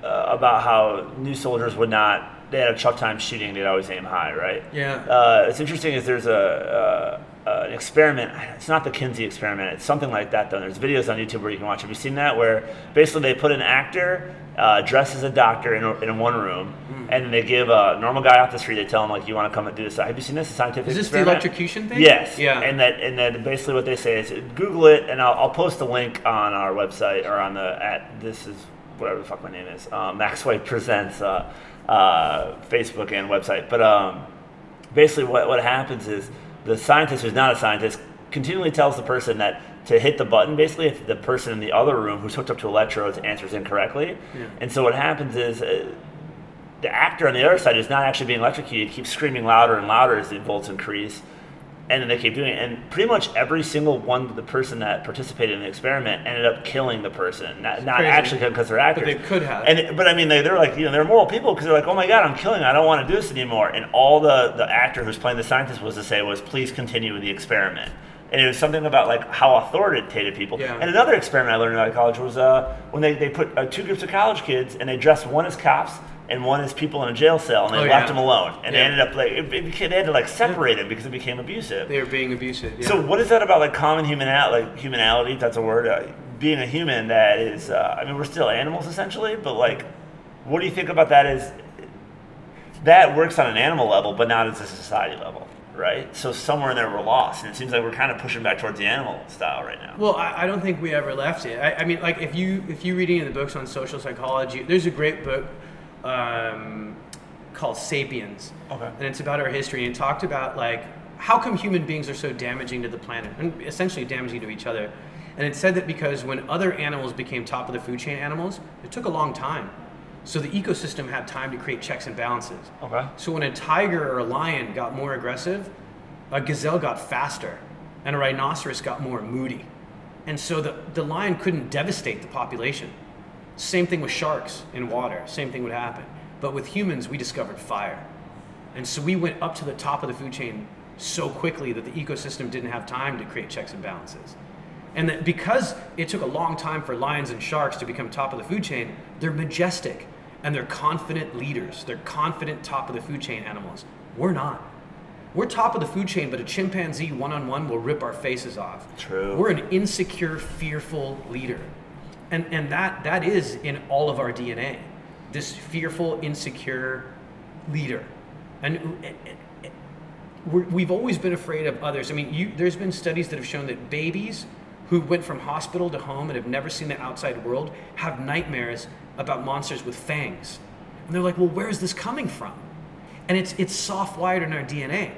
Speaker 4: uh, about how new soldiers would not. They had a tough time shooting. They'd always aim high, right?
Speaker 6: Yeah.
Speaker 4: Uh, it's interesting is there's a, uh, uh, an experiment. It's not the Kinsey experiment. It's something like that. Though there's videos on YouTube where you can watch. Have you seen that? Where basically they put an actor uh, dressed as a doctor in, in one room,
Speaker 6: Hmm.
Speaker 4: and then they give a normal guy off the street. They tell him like, "You want to come and do this?" Have you seen this? A scientific
Speaker 6: Is this the electrocution thing?
Speaker 4: Yes.
Speaker 6: Yeah.
Speaker 4: And that and then basically what they say is Google it, and I'll, I'll post a link on our website or on the at this is whatever the fuck my name is. Um, Max White presents uh, uh, Facebook and website, but um, basically what what happens is the scientist who's not a scientist continually tells the person that to hit the button basically if the person in the other room who's hooked up to electrodes answers incorrectly.
Speaker 6: Yeah.
Speaker 4: and so what happens is uh, the actor on the other side is not actually being electrocuted. Keeps screaming louder and louder as the volts increase. And then they keep doing it. And pretty much every single one of the person that participated in the experiment ended up killing the person. Not, not actually because they're actors.
Speaker 6: But they could have.
Speaker 4: and but i mean they, they're like you know they're moral people because they're like oh my god i'm killing. I don't want to do this anymore. And all the the actor who's playing the scientist was to say was please continue with the experiment and it was something about like how authoritative people
Speaker 6: Yeah.
Speaker 4: and another experiment i learned about college was uh, when they, they put uh, two groups of college kids and they dressed one as cops and one as people in a jail cell and they
Speaker 6: Oh,
Speaker 4: left
Speaker 6: yeah.
Speaker 4: them alone and they ended up like it, it became, they had to like separate them because it became abusive
Speaker 6: They were being abusive. Yeah.
Speaker 4: so what is that about like common humanality, like humanality? That's a word. Uh, being a human that is. Uh, I mean, we're still animals essentially, but like, what do you think about that? Is that works on an animal level, but not as a society level, right? So somewhere in there we're lost, and it seems like we're kind of pushing back towards the animal style right now.
Speaker 6: Well, I, I don't think we ever left it. I, I mean, like if you if you read any of the books on social psychology, there's a great book um, called *Sapiens*,
Speaker 4: Okay.
Speaker 6: and it's about our history. And it talked about like how come human beings are so damaging to the planet and essentially damaging to each other. And it said that because when other animals became top of the food chain animals, it took a long time. So the ecosystem had time to create checks and balances.
Speaker 4: Okay.
Speaker 6: So when a tiger or a lion got more aggressive, a gazelle got faster, and a rhinoceros got more moody. And so the, the lion couldn't devastate the population. Same thing with sharks in water, same thing would happen. But with humans, we discovered fire. And so we went up to the top of the food chain so quickly that the ecosystem didn't have time to create checks and balances. And that because it took a long time for lions and sharks to become top of the food chain, they're majestic and they're confident leaders. They're confident top of the food chain animals. We're not. We're top of the food chain, but a chimpanzee one on one will rip our faces off.
Speaker 4: True.
Speaker 6: We're an insecure, fearful leader. And, and that, that is in all of our DNA. This fearful, insecure leader. And and- and- we're, we've always been afraid of others. I mean, you, there's been studies that have shown that babies who went from hospital to home and have never seen the outside world have nightmares about monsters with fangs. And they're like, well, where's this coming from? And it's it's soft wired in our DNA.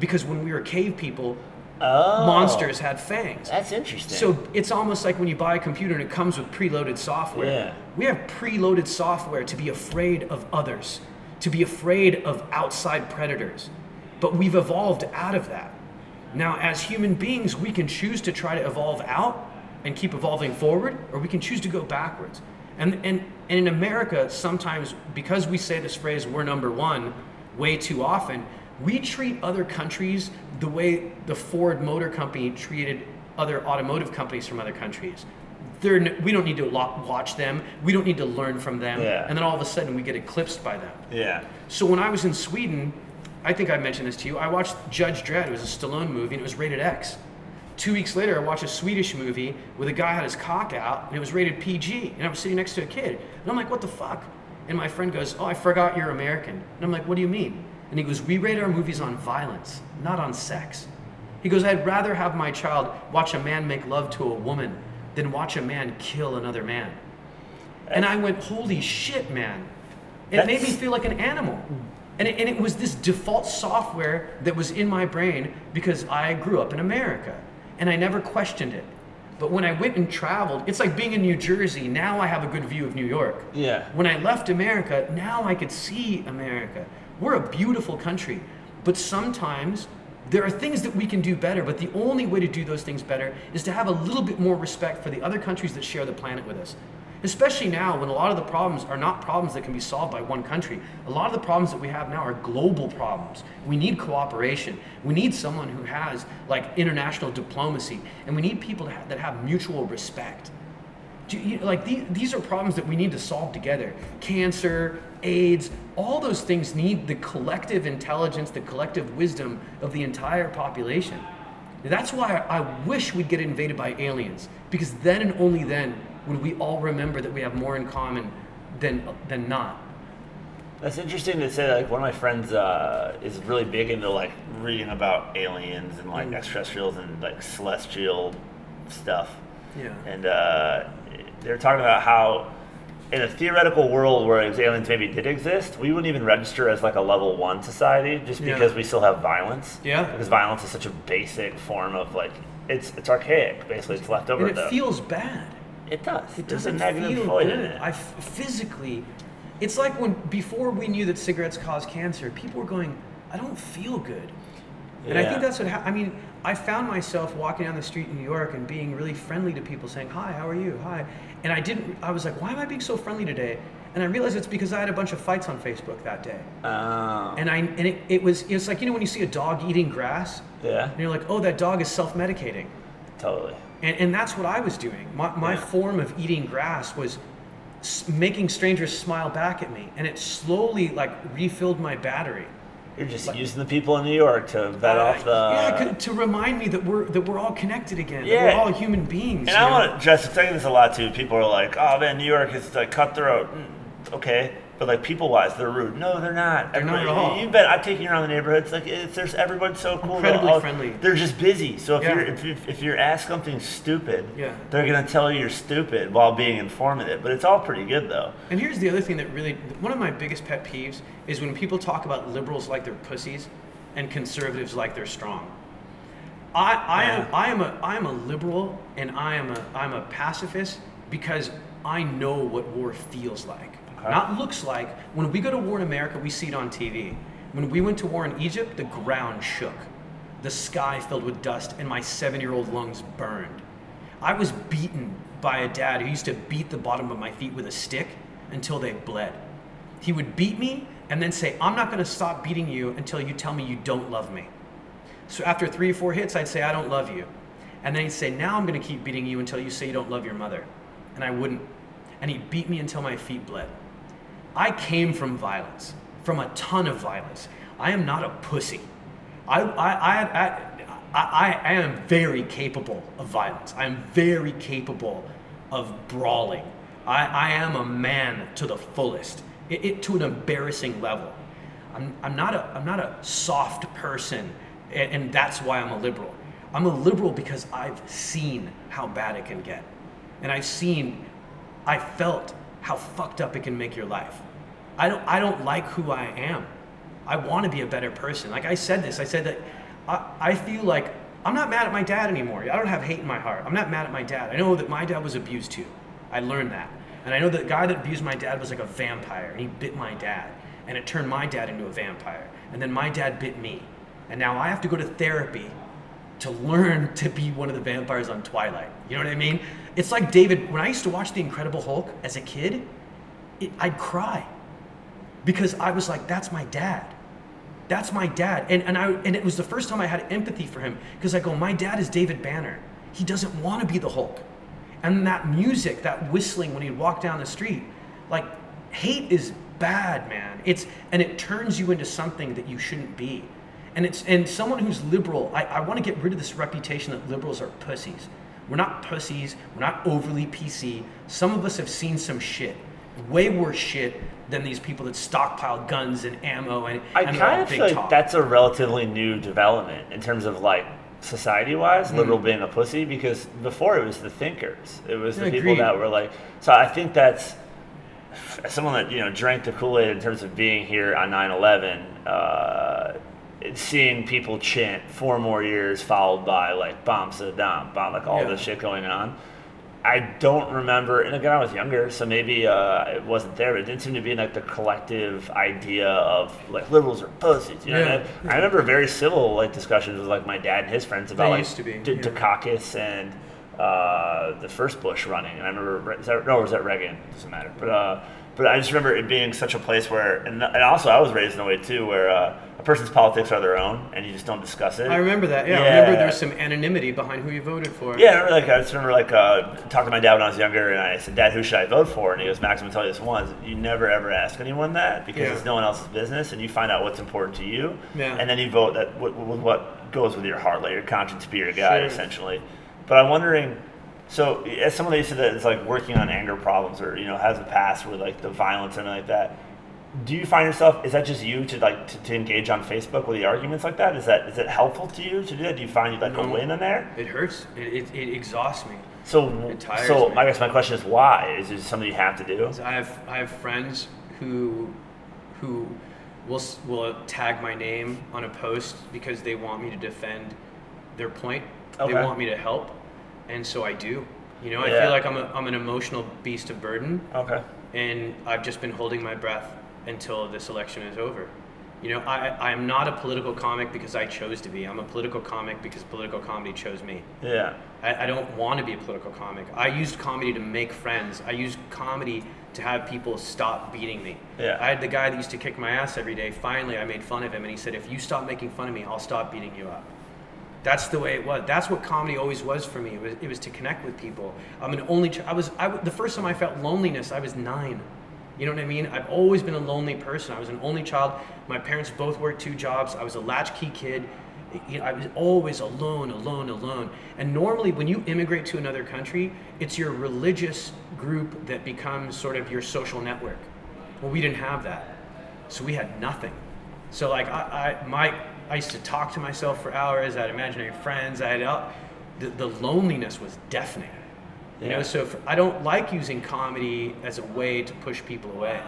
Speaker 6: Because when we were cave people,
Speaker 4: Oh.
Speaker 6: monsters had fangs.
Speaker 4: That's interesting.
Speaker 6: So it's almost like when you buy a computer and it comes with preloaded software.
Speaker 4: Yeah.
Speaker 6: We have preloaded software to be afraid of others, to be afraid of outside predators. But we've evolved out of that. Now, as human beings, we can choose to try to evolve out and keep evolving forward, or we can choose to go backwards. And, and, and in America, sometimes because we say this phrase, we're number one, way too often, we treat other countries the way the Ford Motor Company treated other automotive companies from other countries. They're, we don't need to watch them. We don't need to learn from them.
Speaker 4: Yeah.
Speaker 6: And then all of a sudden we get eclipsed by them.
Speaker 4: yeah.
Speaker 6: So when I was in Sweden, I think I mentioned this to you. I watched Judge Dredd. It was a Stallone movie, and it was rated X. Two weeks later, I watched a Swedish movie where the guy had his cock out, and it was rated PG. And I was sitting next to a kid, and I'm like, "What the fuck?" And my friend goes, "Oh, I forgot you're American." And I'm like, "What do you mean?" And he goes, "We rate our movies on violence, not on sex." He goes, "I'd rather have my child watch a man make love to a woman than watch a man kill another man." And I went, holy shit, man. It made me feel like an animal. And it, and it was this default software that was in my brain because I grew up in America and I never questioned it. But when I went and traveled, it's like being in New Jersey. Now I have a good view of New York.
Speaker 4: Yeah.
Speaker 6: When I left America, now I could see America. We're a beautiful country, but sometimes there are things that we can do better, but the only way to do those things better is to have a little bit more respect for the other countries that share the planet with us. Especially now when a lot of the problems are not problems that can be solved by one country. A lot of the problems that we have now are global problems. We need cooperation. We need someone who has like international diplomacy, and we need people that have mutual respect. You, like these, these are problems that we need to solve together. Cancer, AIDS, all those things need the collective intelligence, the collective wisdom of the entire population. That's why I wish we'd get invaded by aliens, because then and only then would we all remember that we have more in common than than not.
Speaker 4: That's interesting to say. Like one of my friends uh, is really big into like reading about aliens and
Speaker 6: Mm.
Speaker 4: like extraterrestrials and like celestial stuff.
Speaker 6: Yeah.
Speaker 4: And uh, they're talking about how in a theoretical world where aliens maybe did exist, we wouldn't even register as like a level one society just
Speaker 6: Yeah.
Speaker 4: because we still have violence.
Speaker 6: Yeah.
Speaker 4: Because violence is such a basic form of like it's it's archaic. Basically, it's left over
Speaker 6: And it
Speaker 4: though.
Speaker 6: feels bad.
Speaker 4: It does.
Speaker 6: It doesn't feel
Speaker 4: void
Speaker 6: good. I f- physically, it's like when before we knew that cigarettes cause cancer, people were going, "I don't feel good," and I
Speaker 4: Yeah.
Speaker 6: think that's what. Ha- I mean, I found myself walking down the street in New York and being really friendly to people, saying, "Hi, how are you? Hi," and I didn't. I was like, "Why am I being so friendly today?" And I realized it's because I had a bunch of fights on Facebook that day,
Speaker 4: Oh.
Speaker 6: and I and it, it was it's like you know when you see a dog eating grass,
Speaker 4: yeah.
Speaker 6: and you're like, "Oh, that dog is self-medicating."
Speaker 4: Totally.
Speaker 6: And, and that's what I was doing. My, my
Speaker 4: Yeah.
Speaker 6: form of eating grass was making strangers smile back at me. And it slowly like refilled my battery.
Speaker 4: You're just using the people in New York to vet off the.
Speaker 6: Uh, yeah, to remind me that we're that we're all connected again. that
Speaker 4: Yeah.
Speaker 6: we're all human beings.
Speaker 4: And I
Speaker 6: know?
Speaker 4: want to address, I tell you this a lot too. People are like, "Oh man, New York is like cutthroat." Mm, Okay, but like people-wise, they're rude. No, they're not.
Speaker 6: They're not at all.
Speaker 4: You bet. I'm taking you around the neighborhoods. Like, it's, there's everyone's so cool. They're
Speaker 6: Incredibly
Speaker 4: all-
Speaker 6: friendly.
Speaker 4: They're just busy. So if
Speaker 6: Yeah.
Speaker 4: you're if, you if you're asked something stupid,
Speaker 6: Yeah.
Speaker 4: they're gonna tell you you're stupid while being informative. But it's all pretty good though.
Speaker 6: And here's the other thing that really, one of my biggest pet peeves is when people talk about liberals like they're pussies and conservatives like they're strong. I, I am I am a I am a liberal and I am a I'm a pacifist because I know what war feels like.
Speaker 4: Okay.
Speaker 6: Not looks like. When we go to war in America, we see it on TV. When we went to war in Egypt, the ground shook. The sky filled with dust and my seven year old lungs burned. I was beaten by a dad who used to beat the bottom of my feet with a stick until they bled. He would beat me and then say, I'm not going to stop beating you until you tell me you don't love me. So after three or four hits, I'd say, I don't love you. And then he'd say, Now I'm going to keep beating you until you say you don't love your mother. And I wouldn't. And he'd beat me until my feet bled. I came from violence, from a ton of violence. I am not a pussy. I, I, I, I, I, am very capable of violence. I am very capable of brawling. I, I am a man to the fullest, it, it, to an embarrassing level. I'm, I'm, not a, I'm not a soft person, and, and that's why I'm a liberal. I'm a liberal because I've seen how bad it can get. And I've seen, I felt how fucked up it can make your life. I don't I don't like who I am. I want to be a better person. Like I said this, I said that I, I feel like I'm not mad at my dad anymore. I don't have hate in my heart. I'm not mad at my dad. I know that my dad was abused too. I learned that. And I know that the guy that abused my dad was like a vampire and he bit my dad. And it turned my dad into a vampire. And then my dad bit me. And now I have to go to therapy to learn to be one of the vampires on Twilight. You know what I mean? It's like David, when I used to watch The Incredible Hulk as a kid, it, I'd cry because I was like, that's my dad. That's my dad. And, and, I, and it was the first time I had empathy for him because I go, my dad is David Banner. He doesn't want to be the Hulk. And that music, that whistling when he'd walk down the street, like hate is bad, man. It's and it turns you into something that you shouldn't be. And it's and someone who's liberal, I, I want to get rid of this reputation that liberals are pussies. We're not pussies, we're not overly PC. Some of us have seen some shit. Way worse shit than these people that stockpile guns and ammo and,
Speaker 4: I
Speaker 6: and
Speaker 4: kind of feel like
Speaker 6: talk.
Speaker 4: that's a relatively new development in terms of like society wise,
Speaker 6: Mm.
Speaker 4: liberal being a pussy, because before it was the thinkers. It was the
Speaker 6: Yeah,
Speaker 4: people that were like, so I think that's as someone that, you know, drank the Kool Aid in terms of being here on 9 11, uh, seeing people chant four more years followed by like bomb Saddam, bomb, like all
Speaker 6: Yeah.
Speaker 4: this shit going on. I don't remember, and again, I was younger, so maybe uh, it wasn't there, but it didn't seem to be like the collective idea of like liberals are pussies. You know,
Speaker 6: Yeah.
Speaker 4: I, I remember very civil like discussions with like my dad and his friends about
Speaker 6: They
Speaker 4: like
Speaker 6: to be,
Speaker 4: D-
Speaker 6: yeah.
Speaker 4: Dukakis and uh, the first Bush running, and I remember is that, no, or was that Reagan? It doesn't matter, but uh, but I just remember it being such a place where, and, and also I was raised in a way too, where uh, person's politics are their own, and you just don't discuss it.
Speaker 6: I remember that. Yeah, I remember there's some anonymity behind who you voted for.
Speaker 4: Yeah, I remember, like I just remember like uh, talking to my dad when I was younger, and I said, "Dad, who should I vote for?" And he goes, "Max, I'm gonna tell you this once: you never ever ask anyone that because
Speaker 6: Yeah.
Speaker 4: it's no one else's business, and you find out what's important to you,
Speaker 6: Yeah.
Speaker 4: and then you vote that with, with what goes with your heart, let your conscience be your guide,
Speaker 6: Sure.
Speaker 4: essentially." But I'm wondering. So, as someone that used to that is like working on anger problems, or you know, has a past with like the violence and like that, do you find yourself? Is that just you to like to, to engage on Facebook with the arguments like that? Is that is it helpful to you to do that? Do you find you like a
Speaker 6: No.
Speaker 4: win in there?
Speaker 6: It hurts. It, it, it exhausts me.
Speaker 4: So, so
Speaker 6: me.
Speaker 4: I guess my question is why? Is it something you have to do?
Speaker 6: I have I have friends who who will will tag my name on a post because they want me to defend their point.
Speaker 4: Okay.
Speaker 6: They want me to help, and so I do. You know, I feel like I'm a, I'm an emotional beast of burden,
Speaker 4: Okay.
Speaker 6: and I've just been holding my breath until this election is over. You know, I I'm not a political comic because I chose to be. I'm a political comic because political comedy chose me.
Speaker 4: Yeah.
Speaker 6: I, I don't want to be a political comic. I used comedy to make friends. I used comedy to have people stop beating me.
Speaker 4: Yeah.
Speaker 6: I had the guy that used to kick my ass every day. Finally, I made fun of him, and he said, "If you stop making fun of me, I'll stop beating you up." That's the way it was. That's what comedy always was for me. It was, it was to connect with people. I'm an only. Ch- I was. I the first time I felt loneliness, I was nine. You know what I mean? I've always been a lonely person. I was an only child. My parents both worked two jobs. I was a latchkey kid. I was always alone, alone, alone. And normally, when you immigrate to another country, it's your religious group that becomes sort of your social network. Well, we didn't have that, so we had nothing. So like I, I my I used to talk to myself for hours. I had imaginary friends. I had all- the, the loneliness was deafening. You know, so I don't like using comedy as a way to push people away.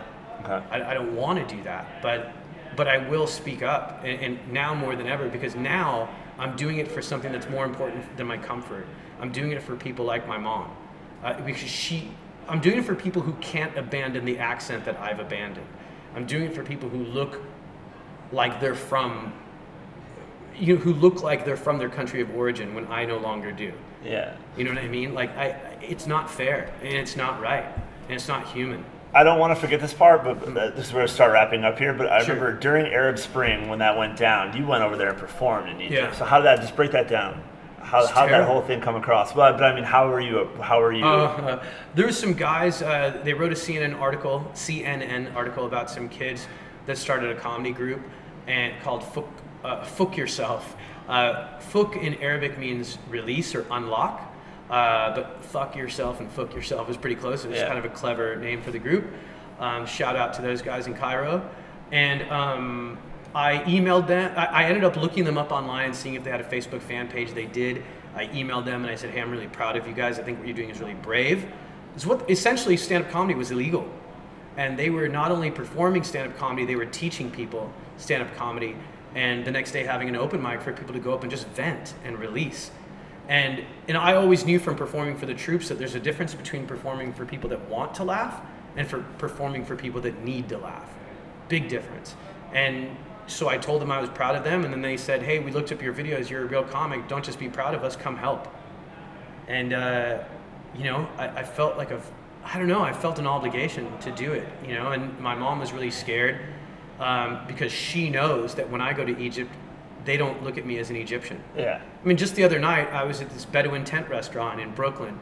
Speaker 4: Okay.
Speaker 6: I, I don't want to do that, but but I will speak up, and, and now more than ever because now I'm doing it for something that's more important than my comfort. I'm doing it for people like my mom, uh, because she. I'm doing it for people who can't abandon the accent that I've abandoned. I'm doing it for people who look like they're from. You know, who look like they're from their country of origin when I no longer do.
Speaker 4: Yeah.
Speaker 6: You know what I mean? Like I, it's not fair, and it's not right, and it's not human.
Speaker 4: I don't want to forget this part, but but this is where I start wrapping up here. But I
Speaker 6: Sure.
Speaker 4: remember during Arab Spring when that went down, you went over there and performed in Egypt.
Speaker 6: Yeah.
Speaker 4: So how did that? Just break that down. How how did that whole thing come across? But but I mean, how were you? How were you?
Speaker 6: Uh, there was some guys. Uh, they wrote a CNN article, CNN article about some kids that started a comedy group and called Fuck, uh, Fuk Yourself. Uh, Fuk in Arabic means release or unlock, uh, but fuck yourself and Fuk yourself is pretty close. It was
Speaker 4: Yeah.
Speaker 6: kind of a clever name for the group. Um, shout out to those guys in Cairo. And um, I emailed them. I, I ended up looking them up online, seeing if they had a Facebook fan page. They did. I emailed them and I said, "Hey, I'm really proud of you guys. I think what you're doing is really brave. It's what essentially stand-up comedy was illegal, and they were not only performing stand-up comedy, they were teaching people stand-up comedy, and the next day having an open mic for people to go up and just vent and release. And and I always knew from performing for the troops that there's a difference between performing for people that want to laugh and for performing for people that need to laugh. Big difference. And so I told them I was proud of them, and then they said, "Hey, we looked up your videos. You're a real comic. Don't just be proud of us. Come help." And uh, you know, I, I felt like a, I don't know, I felt an obligation to do it. You know, and my mom was really scared um, because she knows that when I go to Egypt, they don't look at me as an Egyptian.
Speaker 4: Yeah.
Speaker 6: I mean, just the other night, I was at this Bedouin tent restaurant in Brooklyn,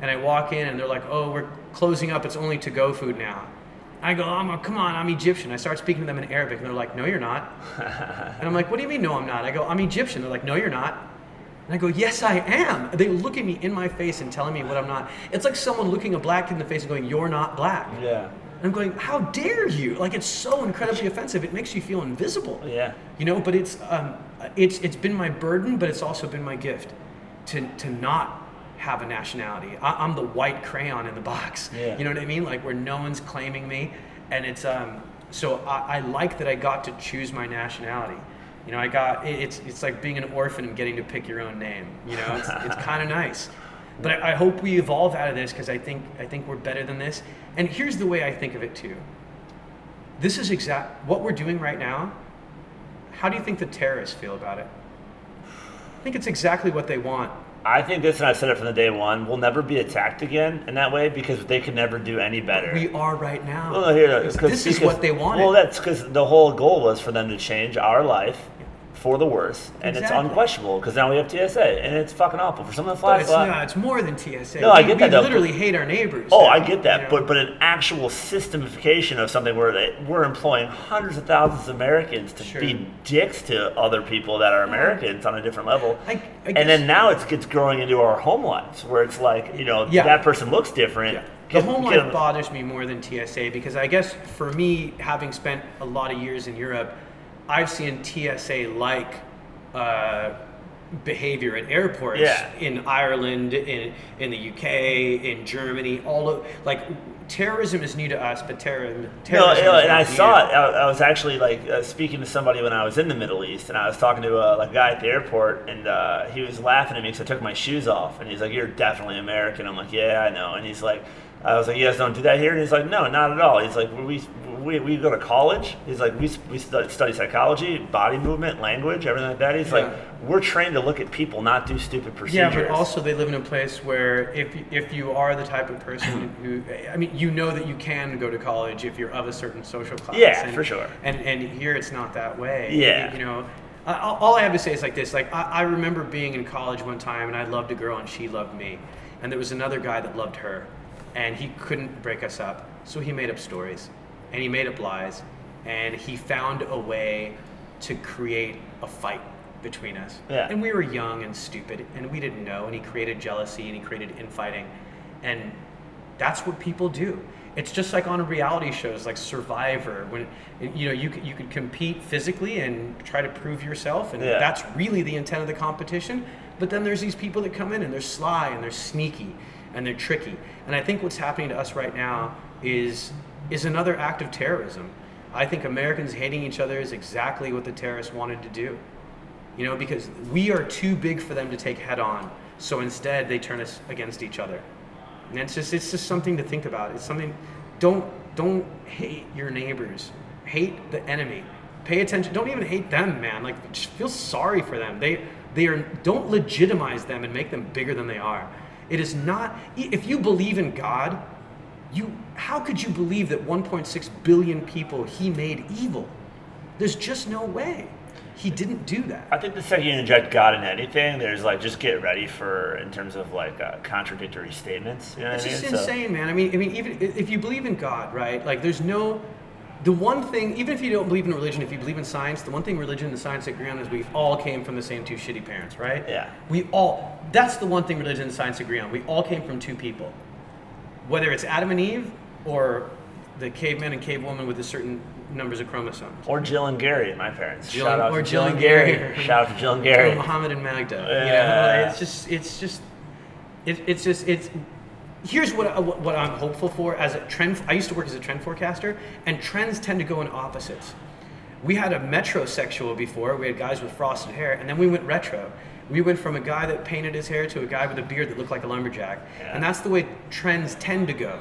Speaker 6: and I walk in, and they're like, "Oh, we're closing up. It's only to-go food now." I go, I'm a, "Come on, I'm Egyptian." I start speaking to them in Arabic, and they're like, "No, you're not." and I'm like, "What do you mean, no, I'm not?" I go, "I'm Egyptian." They're like, "No, you're not." And I go, "Yes, I am." They look at me in my face and telling me what I'm not. It's like someone looking a black kid in the face and going, "You're not black."
Speaker 4: Yeah.
Speaker 6: And I'm going, how dare you? Like it's so incredibly offensive. It makes you feel invisible.
Speaker 4: Yeah.
Speaker 6: You know, but it's um, it's it's been my burden, but it's also been my gift to to not have a nationality. I, I'm the white crayon in the box.
Speaker 4: Yeah.
Speaker 6: You know what I mean? Like where no one's claiming me, and it's um. So I, I like that I got to choose my nationality. You know, I got it, it's it's like being an orphan and getting to pick your own name. You know, it's it's kind of nice. But I, I hope we evolve out of this because I think I think we're better than this. And here's the way I think of it too. This is exact what we're doing right now. How do you think the terrorists feel about it? I think it's exactly what they want.
Speaker 4: I think this, and I said it from the day one, we'll never be attacked again in that way because they can never do any better.
Speaker 6: We are right now.
Speaker 4: Well, here,
Speaker 6: This- is what they wanted.
Speaker 4: Well, that's because the whole goal was for them to change our life for the worse, and it's unquestionable because now we have TSA, and it's fucking awful for someone to fly.
Speaker 6: but it's,
Speaker 4: fly-
Speaker 6: no, it's more than TSA.
Speaker 4: No, I
Speaker 6: We-
Speaker 4: get that,
Speaker 6: We literally
Speaker 4: but-
Speaker 6: hate our neighbors.
Speaker 4: Oh,
Speaker 6: now,
Speaker 4: I get that,
Speaker 6: you know?
Speaker 4: but but an actual systemification of something where they, we're employing hundreds of thousands of Americans to
Speaker 6: Sure.
Speaker 4: be dicks to other people that are Americans on a different level,
Speaker 6: I- I
Speaker 4: and then now it's gets growing into our home lives where it's like you know
Speaker 6: Yeah.
Speaker 4: that person looks different.
Speaker 6: Yeah. The home life bothers me more than TSA because I guess for me, having spent a lot of years in Europe, I've seen TSA like uh, behavior at airports
Speaker 4: Yeah.
Speaker 6: in Ireland, in in the UK, in Germany. All of, like terrorism is new to us, but terrorism. Terrorism
Speaker 4: no,
Speaker 6: is
Speaker 4: and I
Speaker 6: not
Speaker 4: saw it. I, I was actually like uh, speaking to somebody when I was in the Middle East, and I was talking to a like, guy at the airport, and uh, he was laughing at me because I took my shoes off, and he's like, "You're definitely American." I'm like, "Yeah, I know," and he's like. I was like, you guys don't do that here? And he's like, no, not at all. He's like, we, we, we go to college. He's like, we, we study, psychology, body movement, language, everything like that. He's like, we're trained to look at people, not do stupid procedures.
Speaker 6: Yeah, but also they live in a place where if you- if you are the type of person who, I mean, you know that you can go to college if you're of a certain social class.
Speaker 4: Yeah,
Speaker 6: and,
Speaker 4: for sure.
Speaker 6: And and here it's not that way.
Speaker 4: Yeah.
Speaker 6: You know, all all I have to say is like this: like I, I remember being in college one time, and I loved a girl, and she loved me, and there was another guy that loved her, and he couldn't break us up, so he made up stories, and he made up lies, and he found a way to create a fight between us.
Speaker 4: Yeah.
Speaker 6: And we were young and stupid, and we didn't know. And he created jealousy, and he created infighting, and that's what people do. It's just like on reality shows like Survivor, when you know you could, you could compete physically and try to prove yourself, and
Speaker 4: Yeah.
Speaker 6: that's really the intent of the competition. But then there's these people that come in and they're sly and they're sneaky and they're tricky. And I think what's happening to us right now is is another act of terrorism. I think Americans hating each other is exactly what the terrorists wanted to do you know, because we are too big for them to take head on. So instead, they turn us against each other. And it's just it's just something to think about. It's something. Don't don't hate your neighbors. Hate the enemy. Pay attention. Don't even hate them, man. Like just feel sorry for them. They they are don't legitimize them and make them bigger than they are. It is not. If you believe in God, you how could you believe that 1.6 billion people He made evil? There's just no way. He didn't do that.
Speaker 4: I think the second you inject God in anything, there's like just get ready for in terms of like uh, contradictory statements. You know
Speaker 6: It's
Speaker 4: I
Speaker 6: just
Speaker 4: mean? So-
Speaker 6: insane, man. I mean, I mean, even if you believe in God, right? Like, there's no. The one thing, even if you don't believe in religion, if you believe in science, the one thing religion and science agree on is we all came from the same two shitty parents, right?
Speaker 4: Yeah.
Speaker 6: We all. That's the one thing religion and science agree on. We all came from two people, whether it's Adam and Eve or the caveman and cavewoman with a certain numbers of chromosomes.
Speaker 4: Or Jill and Gary, my parents.
Speaker 6: Jill
Speaker 4: Shout out
Speaker 6: or
Speaker 4: to
Speaker 6: Jill
Speaker 4: Jill
Speaker 6: and
Speaker 4: Gary.
Speaker 6: Gary.
Speaker 4: Shout out to Jill and Gary.
Speaker 6: Or Muhammad and Magda. You know,
Speaker 4: Yeah.
Speaker 6: it's just, it's just, it, it's just, it's. Here's what uh, I, what I'm hopeful for as a trend. I used to work as a trend forecaster, and trends tend to go in opposites. We had a metrosexual before. We had guys with frosted hair, and then we went retro. We went from a guy that painted his hair to a guy with a beard that looked like a lumberjack,
Speaker 4: Yeah.
Speaker 6: and that's the way trends tend to go.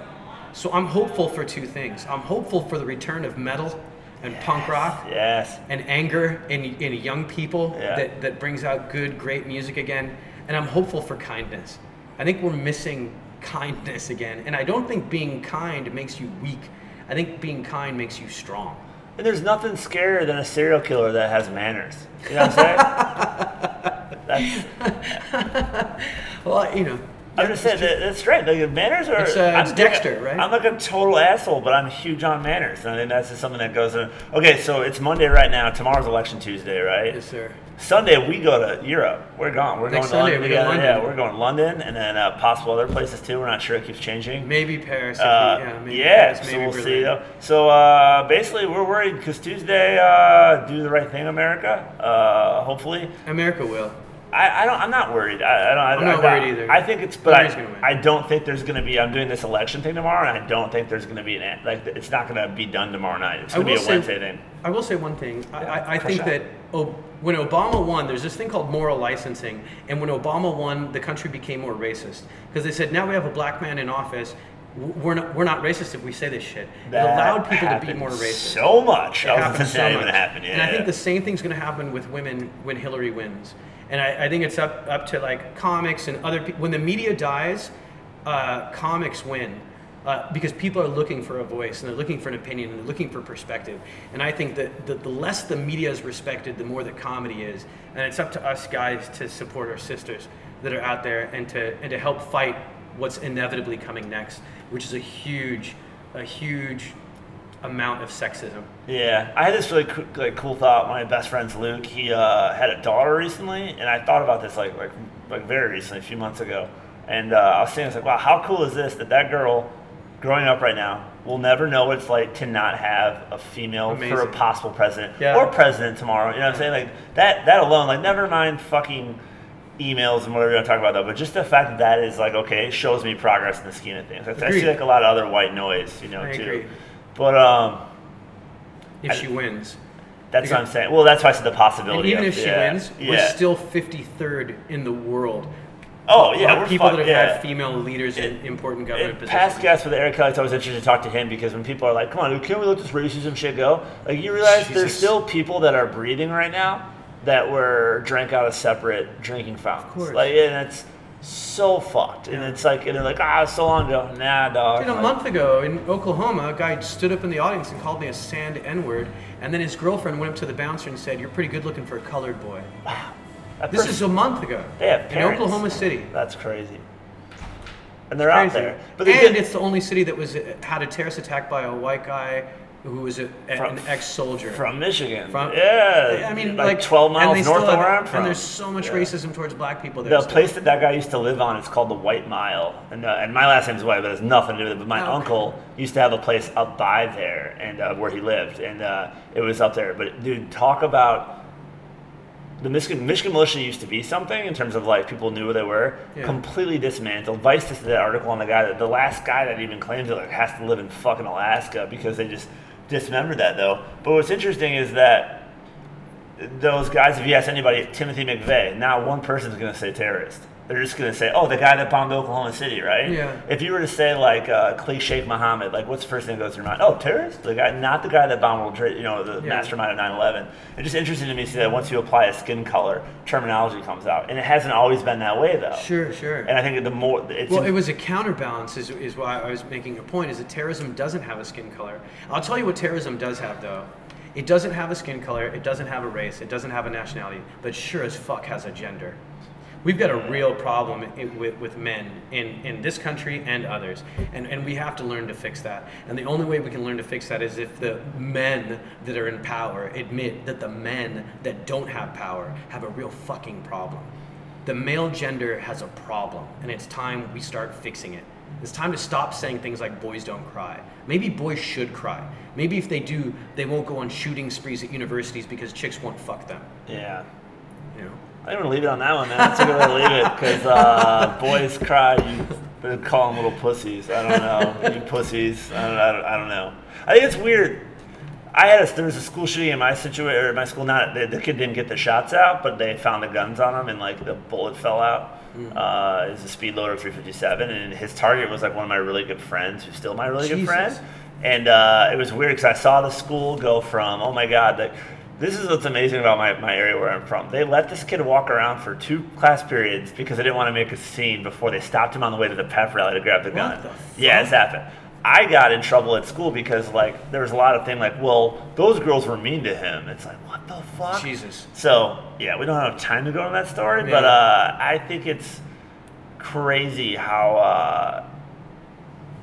Speaker 6: So I'm hopeful for two things. I'm hopeful for the return of metal and punk rock
Speaker 4: Yes.
Speaker 6: and anger in, in young people
Speaker 4: Yeah.
Speaker 6: that, that brings out good, great music again. And I'm hopeful for kindness. I think we're missing kindness again. And I don't think being kind makes you weak. I think being kind makes you strong.
Speaker 4: And there's nothing scarier than a serial killer that has manners. You know what I'm saying?
Speaker 6: Well, you know,
Speaker 4: I'm just saying that, that's right. Like manners are.
Speaker 6: It's, uh,
Speaker 4: I'm
Speaker 6: it's Dexter, right?
Speaker 4: I'm like a total asshole, but I'm huge on manners, and I think that's just something that goes in. Okay, so it's Monday right now. Tomorrow's election Tuesday, right?
Speaker 6: yes, sir.
Speaker 4: Sunday we go to Europe. We're gone. We're
Speaker 6: Next
Speaker 4: going to
Speaker 6: Sunday,
Speaker 4: London
Speaker 6: we. London.
Speaker 4: Yeah, we're going to London, and then uh, possible other places too. We're not sure. It keeps changing.
Speaker 6: Maybe Paris.
Speaker 4: Uh,
Speaker 6: we, yeah, maybe
Speaker 4: yeah,
Speaker 6: Paris,
Speaker 4: so
Speaker 6: maybe
Speaker 4: we'll
Speaker 6: Berlin.
Speaker 4: see. Though. So uh, basically, we're worried because Tuesday, uh, do the right thing, America. Uh, hopefully,
Speaker 6: America will.
Speaker 4: I, I don't. I'm not worried. I, I don't. I,
Speaker 6: I'm not worried either.
Speaker 4: I think it's, but I. I don't think there's going to be. I'm doing this election thing tomorrow, and I don't think there's going to be an like. It's not going to be done tomorrow night. It's going to be a
Speaker 6: say-
Speaker 4: Wednesday thing.
Speaker 6: I will say one thing. I, I, I think
Speaker 4: out.
Speaker 6: that oh, when Obama won, there's this thing called moral licensing. And when Obama won, the country became more racist. Because they said, now we have a black man in office. We're not, we're not racist if we say this shit. It
Speaker 4: That
Speaker 6: allowed people to be more racist.
Speaker 4: So much.
Speaker 6: It
Speaker 4: I was gonna
Speaker 6: so much.
Speaker 4: happen. Yeah.
Speaker 6: And I think the same thing's going to happen with women when Hillary wins. And I, I think it's up up to like comics and other people. When the media dies, uh, comics win. Uh, because people are looking for a voice and they're looking for an opinion and they're looking for perspective. And I think that the, the less the media is respected, the more the comedy is. And it's up to us guys to support our sisters that are out there and to and to help fight what's inevitably coming next, which is a huge, a huge amount of sexism.
Speaker 4: Yeah, I had this really cool, like cool thought. My best friend's Luke. He uh, had a daughter recently, and I thought about this like like like very recently, a few months ago. And uh, I was saying, I was like, wow, how cool is this that that girl, growing up right now, will never know what it's like to not have a female for a possible president
Speaker 6: Yeah.
Speaker 4: or president tomorrow. You know what I'm saying? Like that that alone, like never mind fucking emails and whatever you're gonna talk about though, but just the fact that that is like okay, shows me progress in the scheme of things. I, I see like a lot of other white noise, you know,
Speaker 6: I
Speaker 4: too.
Speaker 6: agree.
Speaker 4: But um.
Speaker 6: If
Speaker 4: I-
Speaker 6: she wins.
Speaker 4: That's what I'm saying. Well, that's why I said the
Speaker 6: And
Speaker 4: possibility.
Speaker 6: even
Speaker 4: of-
Speaker 6: if she
Speaker 4: yeah,
Speaker 6: wins,
Speaker 4: yeah.
Speaker 6: we're still 53rd in the world.
Speaker 4: Oh yeah, we're
Speaker 6: people
Speaker 4: fuck-
Speaker 6: that have
Speaker 4: yeah.
Speaker 6: had female leaders in important government
Speaker 4: And
Speaker 6: positions.
Speaker 4: past guests with Eric Kelly, it's always interesting to talk to him because when people are like, "Come on, can't we let this racism shit go?" Like you realize there's still people that are breathing right now that were drank out of separate drinking fountains.
Speaker 6: course.
Speaker 4: Like, and it's so fucked. And it's like, and they're like, "Ah, so long ago." Nah, dog.
Speaker 6: Dude, a
Speaker 4: Like,
Speaker 6: month ago in Oklahoma, a guy stood up in the audience and called me a sand N-word, and then his girlfriend went up to the bouncer and said, "You're pretty good looking for a colored boy."
Speaker 4: that
Speaker 6: This
Speaker 4: person-
Speaker 6: is a month ago
Speaker 4: They have
Speaker 6: in. Oklahoma City.
Speaker 4: That's crazy. And they're out there, but they
Speaker 6: and
Speaker 4: did-
Speaker 6: it's the only city that was had a terrorist attack by a white guy who was a,
Speaker 4: From-
Speaker 6: an ex-soldier.
Speaker 4: from Michigan.
Speaker 6: From-
Speaker 4: yeah,
Speaker 6: I mean,
Speaker 4: like,
Speaker 6: like
Speaker 4: 12
Speaker 6: and
Speaker 4: miles north of where I'm from.
Speaker 6: And there's so much
Speaker 4: Yeah.
Speaker 6: racism towards black people there.
Speaker 4: The
Speaker 6: still.
Speaker 4: place that that guy used to live on is called the White Mile, and uh, and my last name's White, but it has nothing to do with it. But my
Speaker 6: Oh, okay.
Speaker 4: uncle used to have a place up by there, and uh, where he lived, and uh, it was up there. But dude, talk about the Michigan Michigan militia used to be something in terms of like people knew who they were.
Speaker 6: Yeah.
Speaker 4: Completely dismantled. Vice just did that article on the guy that the last guy that even claims it like has to live in fucking Alaska because they just dismembered that though. But what's interesting is that those guys, if you ask anybody, Timothy McVeigh, now one person's going to say terrorist. They're just going to say, oh, the guy that bombed Oklahoma City, right?
Speaker 6: Yeah.
Speaker 4: If you were to say, like, uh, Khalid Sheikh Mohammed, like, what's the first thing that goes through your mind? Oh, terrorist? The guy, not the guy that bombed World Trade, you know, the
Speaker 6: Yeah.
Speaker 4: mastermind of 9 11. It's just interesting to me to see that once you apply a skin color, terminology comes out. And it hasn't always been that way, though.
Speaker 6: Sure, sure.
Speaker 4: And I think the more, it's.
Speaker 6: Well, it was a counterbalance, is, is why I was making a point, is that terrorism doesn't have a skin color. I'll tell you what terrorism does have, though. It doesn't have a skin color, it doesn't have a race, it doesn't have a nationality, but sure as fuck has a gender. We've got a real problem i with, with men in, in this country and others, and, and we have to learn to fix that. And the only way we can learn to fix that is if the men that are in power admit that the men that don't have power have a real fucking problem. The male gender has a problem, and it's time we start fixing it. It's time to stop saying things like boys don't cry. Maybe boys should cry. Maybe if they do, they won't go on shooting sprees at universities because chicks won't fuck them.
Speaker 4: yeah.
Speaker 6: You know?
Speaker 4: I think we're going to leave it on that one, man. That's a good way to leave it because uh, boys cry. You call them little pussies. I don't know. you pussies. I don't, I don't. I don't know. I think it's weird. I had a, there was a school shooting in my situation, or my school. Not the, the kid didn't get the shots out, but they found the guns on him, and like the bullet fell out. Uh, was a speed loader 357, and his target was like one of my really good friends, who's still my really good friend. And uh, it was weird because I saw the school go from, oh my god, like this is what's amazing about my, my area where I'm from. They let this kid walk around for two class periods because they didn't want to make a scene before they stopped him on the way to the pep rally to grab the gun.
Speaker 6: the
Speaker 4: yeah, it's happened. I got in trouble at school because like there was a lot of thing like, well, those girls were mean to him. It's like, what the fuck?
Speaker 6: Jesus.
Speaker 4: So yeah, we don't have time to go into that story, but uh, I think it's crazy how uh,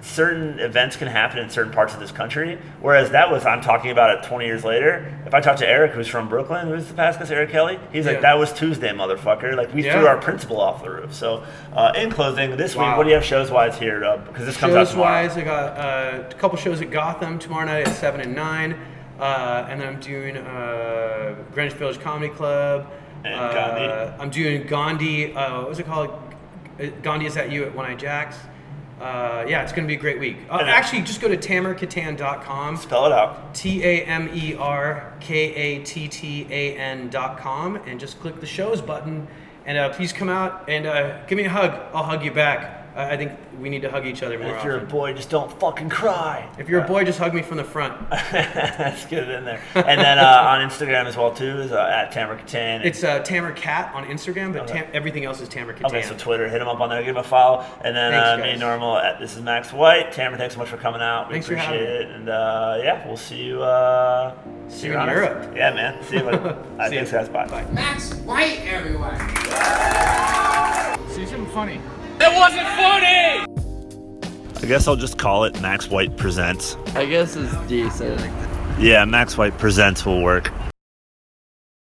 Speaker 4: certain events can happen in certain parts of this country. Whereas that was I'm talking about it 20 years later. If I talk to Eric, who's from Brooklyn, who's the past Eric Kelly, he's like, that was Tuesday, motherfucker. Like we
Speaker 6: Yeah.
Speaker 4: threw our principal off the roof. So uh, in closing, this week, what do you have shows wise here? Because this comes out
Speaker 6: Shows wise, I got uh, a couple shows at Gotham tomorrow night at seven and nine, uh, and then I'm doing uh, Greenwich Village Comedy Club.
Speaker 4: And
Speaker 6: uh,
Speaker 4: Gandhi.
Speaker 6: I'm doing Gandhi. Uh, what was it called? Uh, Gandhi is at you at One Eye Jacks? Uh, yeah, it's gonna be a great week. Uh, actually, just go to tamerkatan.com.
Speaker 4: Spell it out.
Speaker 6: T A M E R K A T T A N dot com and just click the shows button. And uh, please come out and uh, give me a hug. I'll hug you back. I I think we need to hug each other more
Speaker 4: If you're a boy, just don't fucking cry.
Speaker 6: If you're a boy, just hug me from the front.
Speaker 4: Let's get it in there. And then uh, on Instagram as well too is uh, at Tamer Kattan.
Speaker 6: It's uh, Tamer Cat on Instagram, but tam- everything else is Tamer Kattan.
Speaker 4: Okay, so Twitter, hit him up on there, give him a follow, and then
Speaker 6: Thanks,
Speaker 4: uh, me
Speaker 6: guys.
Speaker 4: normal. At, this is Max White. Tamara, thanks so much for coming out. We
Speaker 6: Thanks for
Speaker 4: appreciate
Speaker 6: having
Speaker 4: it, and uh, yeah, we'll see you. Uh,
Speaker 6: See you
Speaker 4: around
Speaker 6: in
Speaker 4: us.
Speaker 6: Europe.
Speaker 4: Yeah, man. See you. Later. uh,
Speaker 6: See ya.
Speaker 4: thanks, guys. Bye.
Speaker 6: Bye.
Speaker 1: Max White everywhere.
Speaker 3: See something funny. It wasn't funny!
Speaker 4: I guess I'll just call it Max White presents.
Speaker 2: I guess it's decent.
Speaker 4: Yeah, Max White presents will work.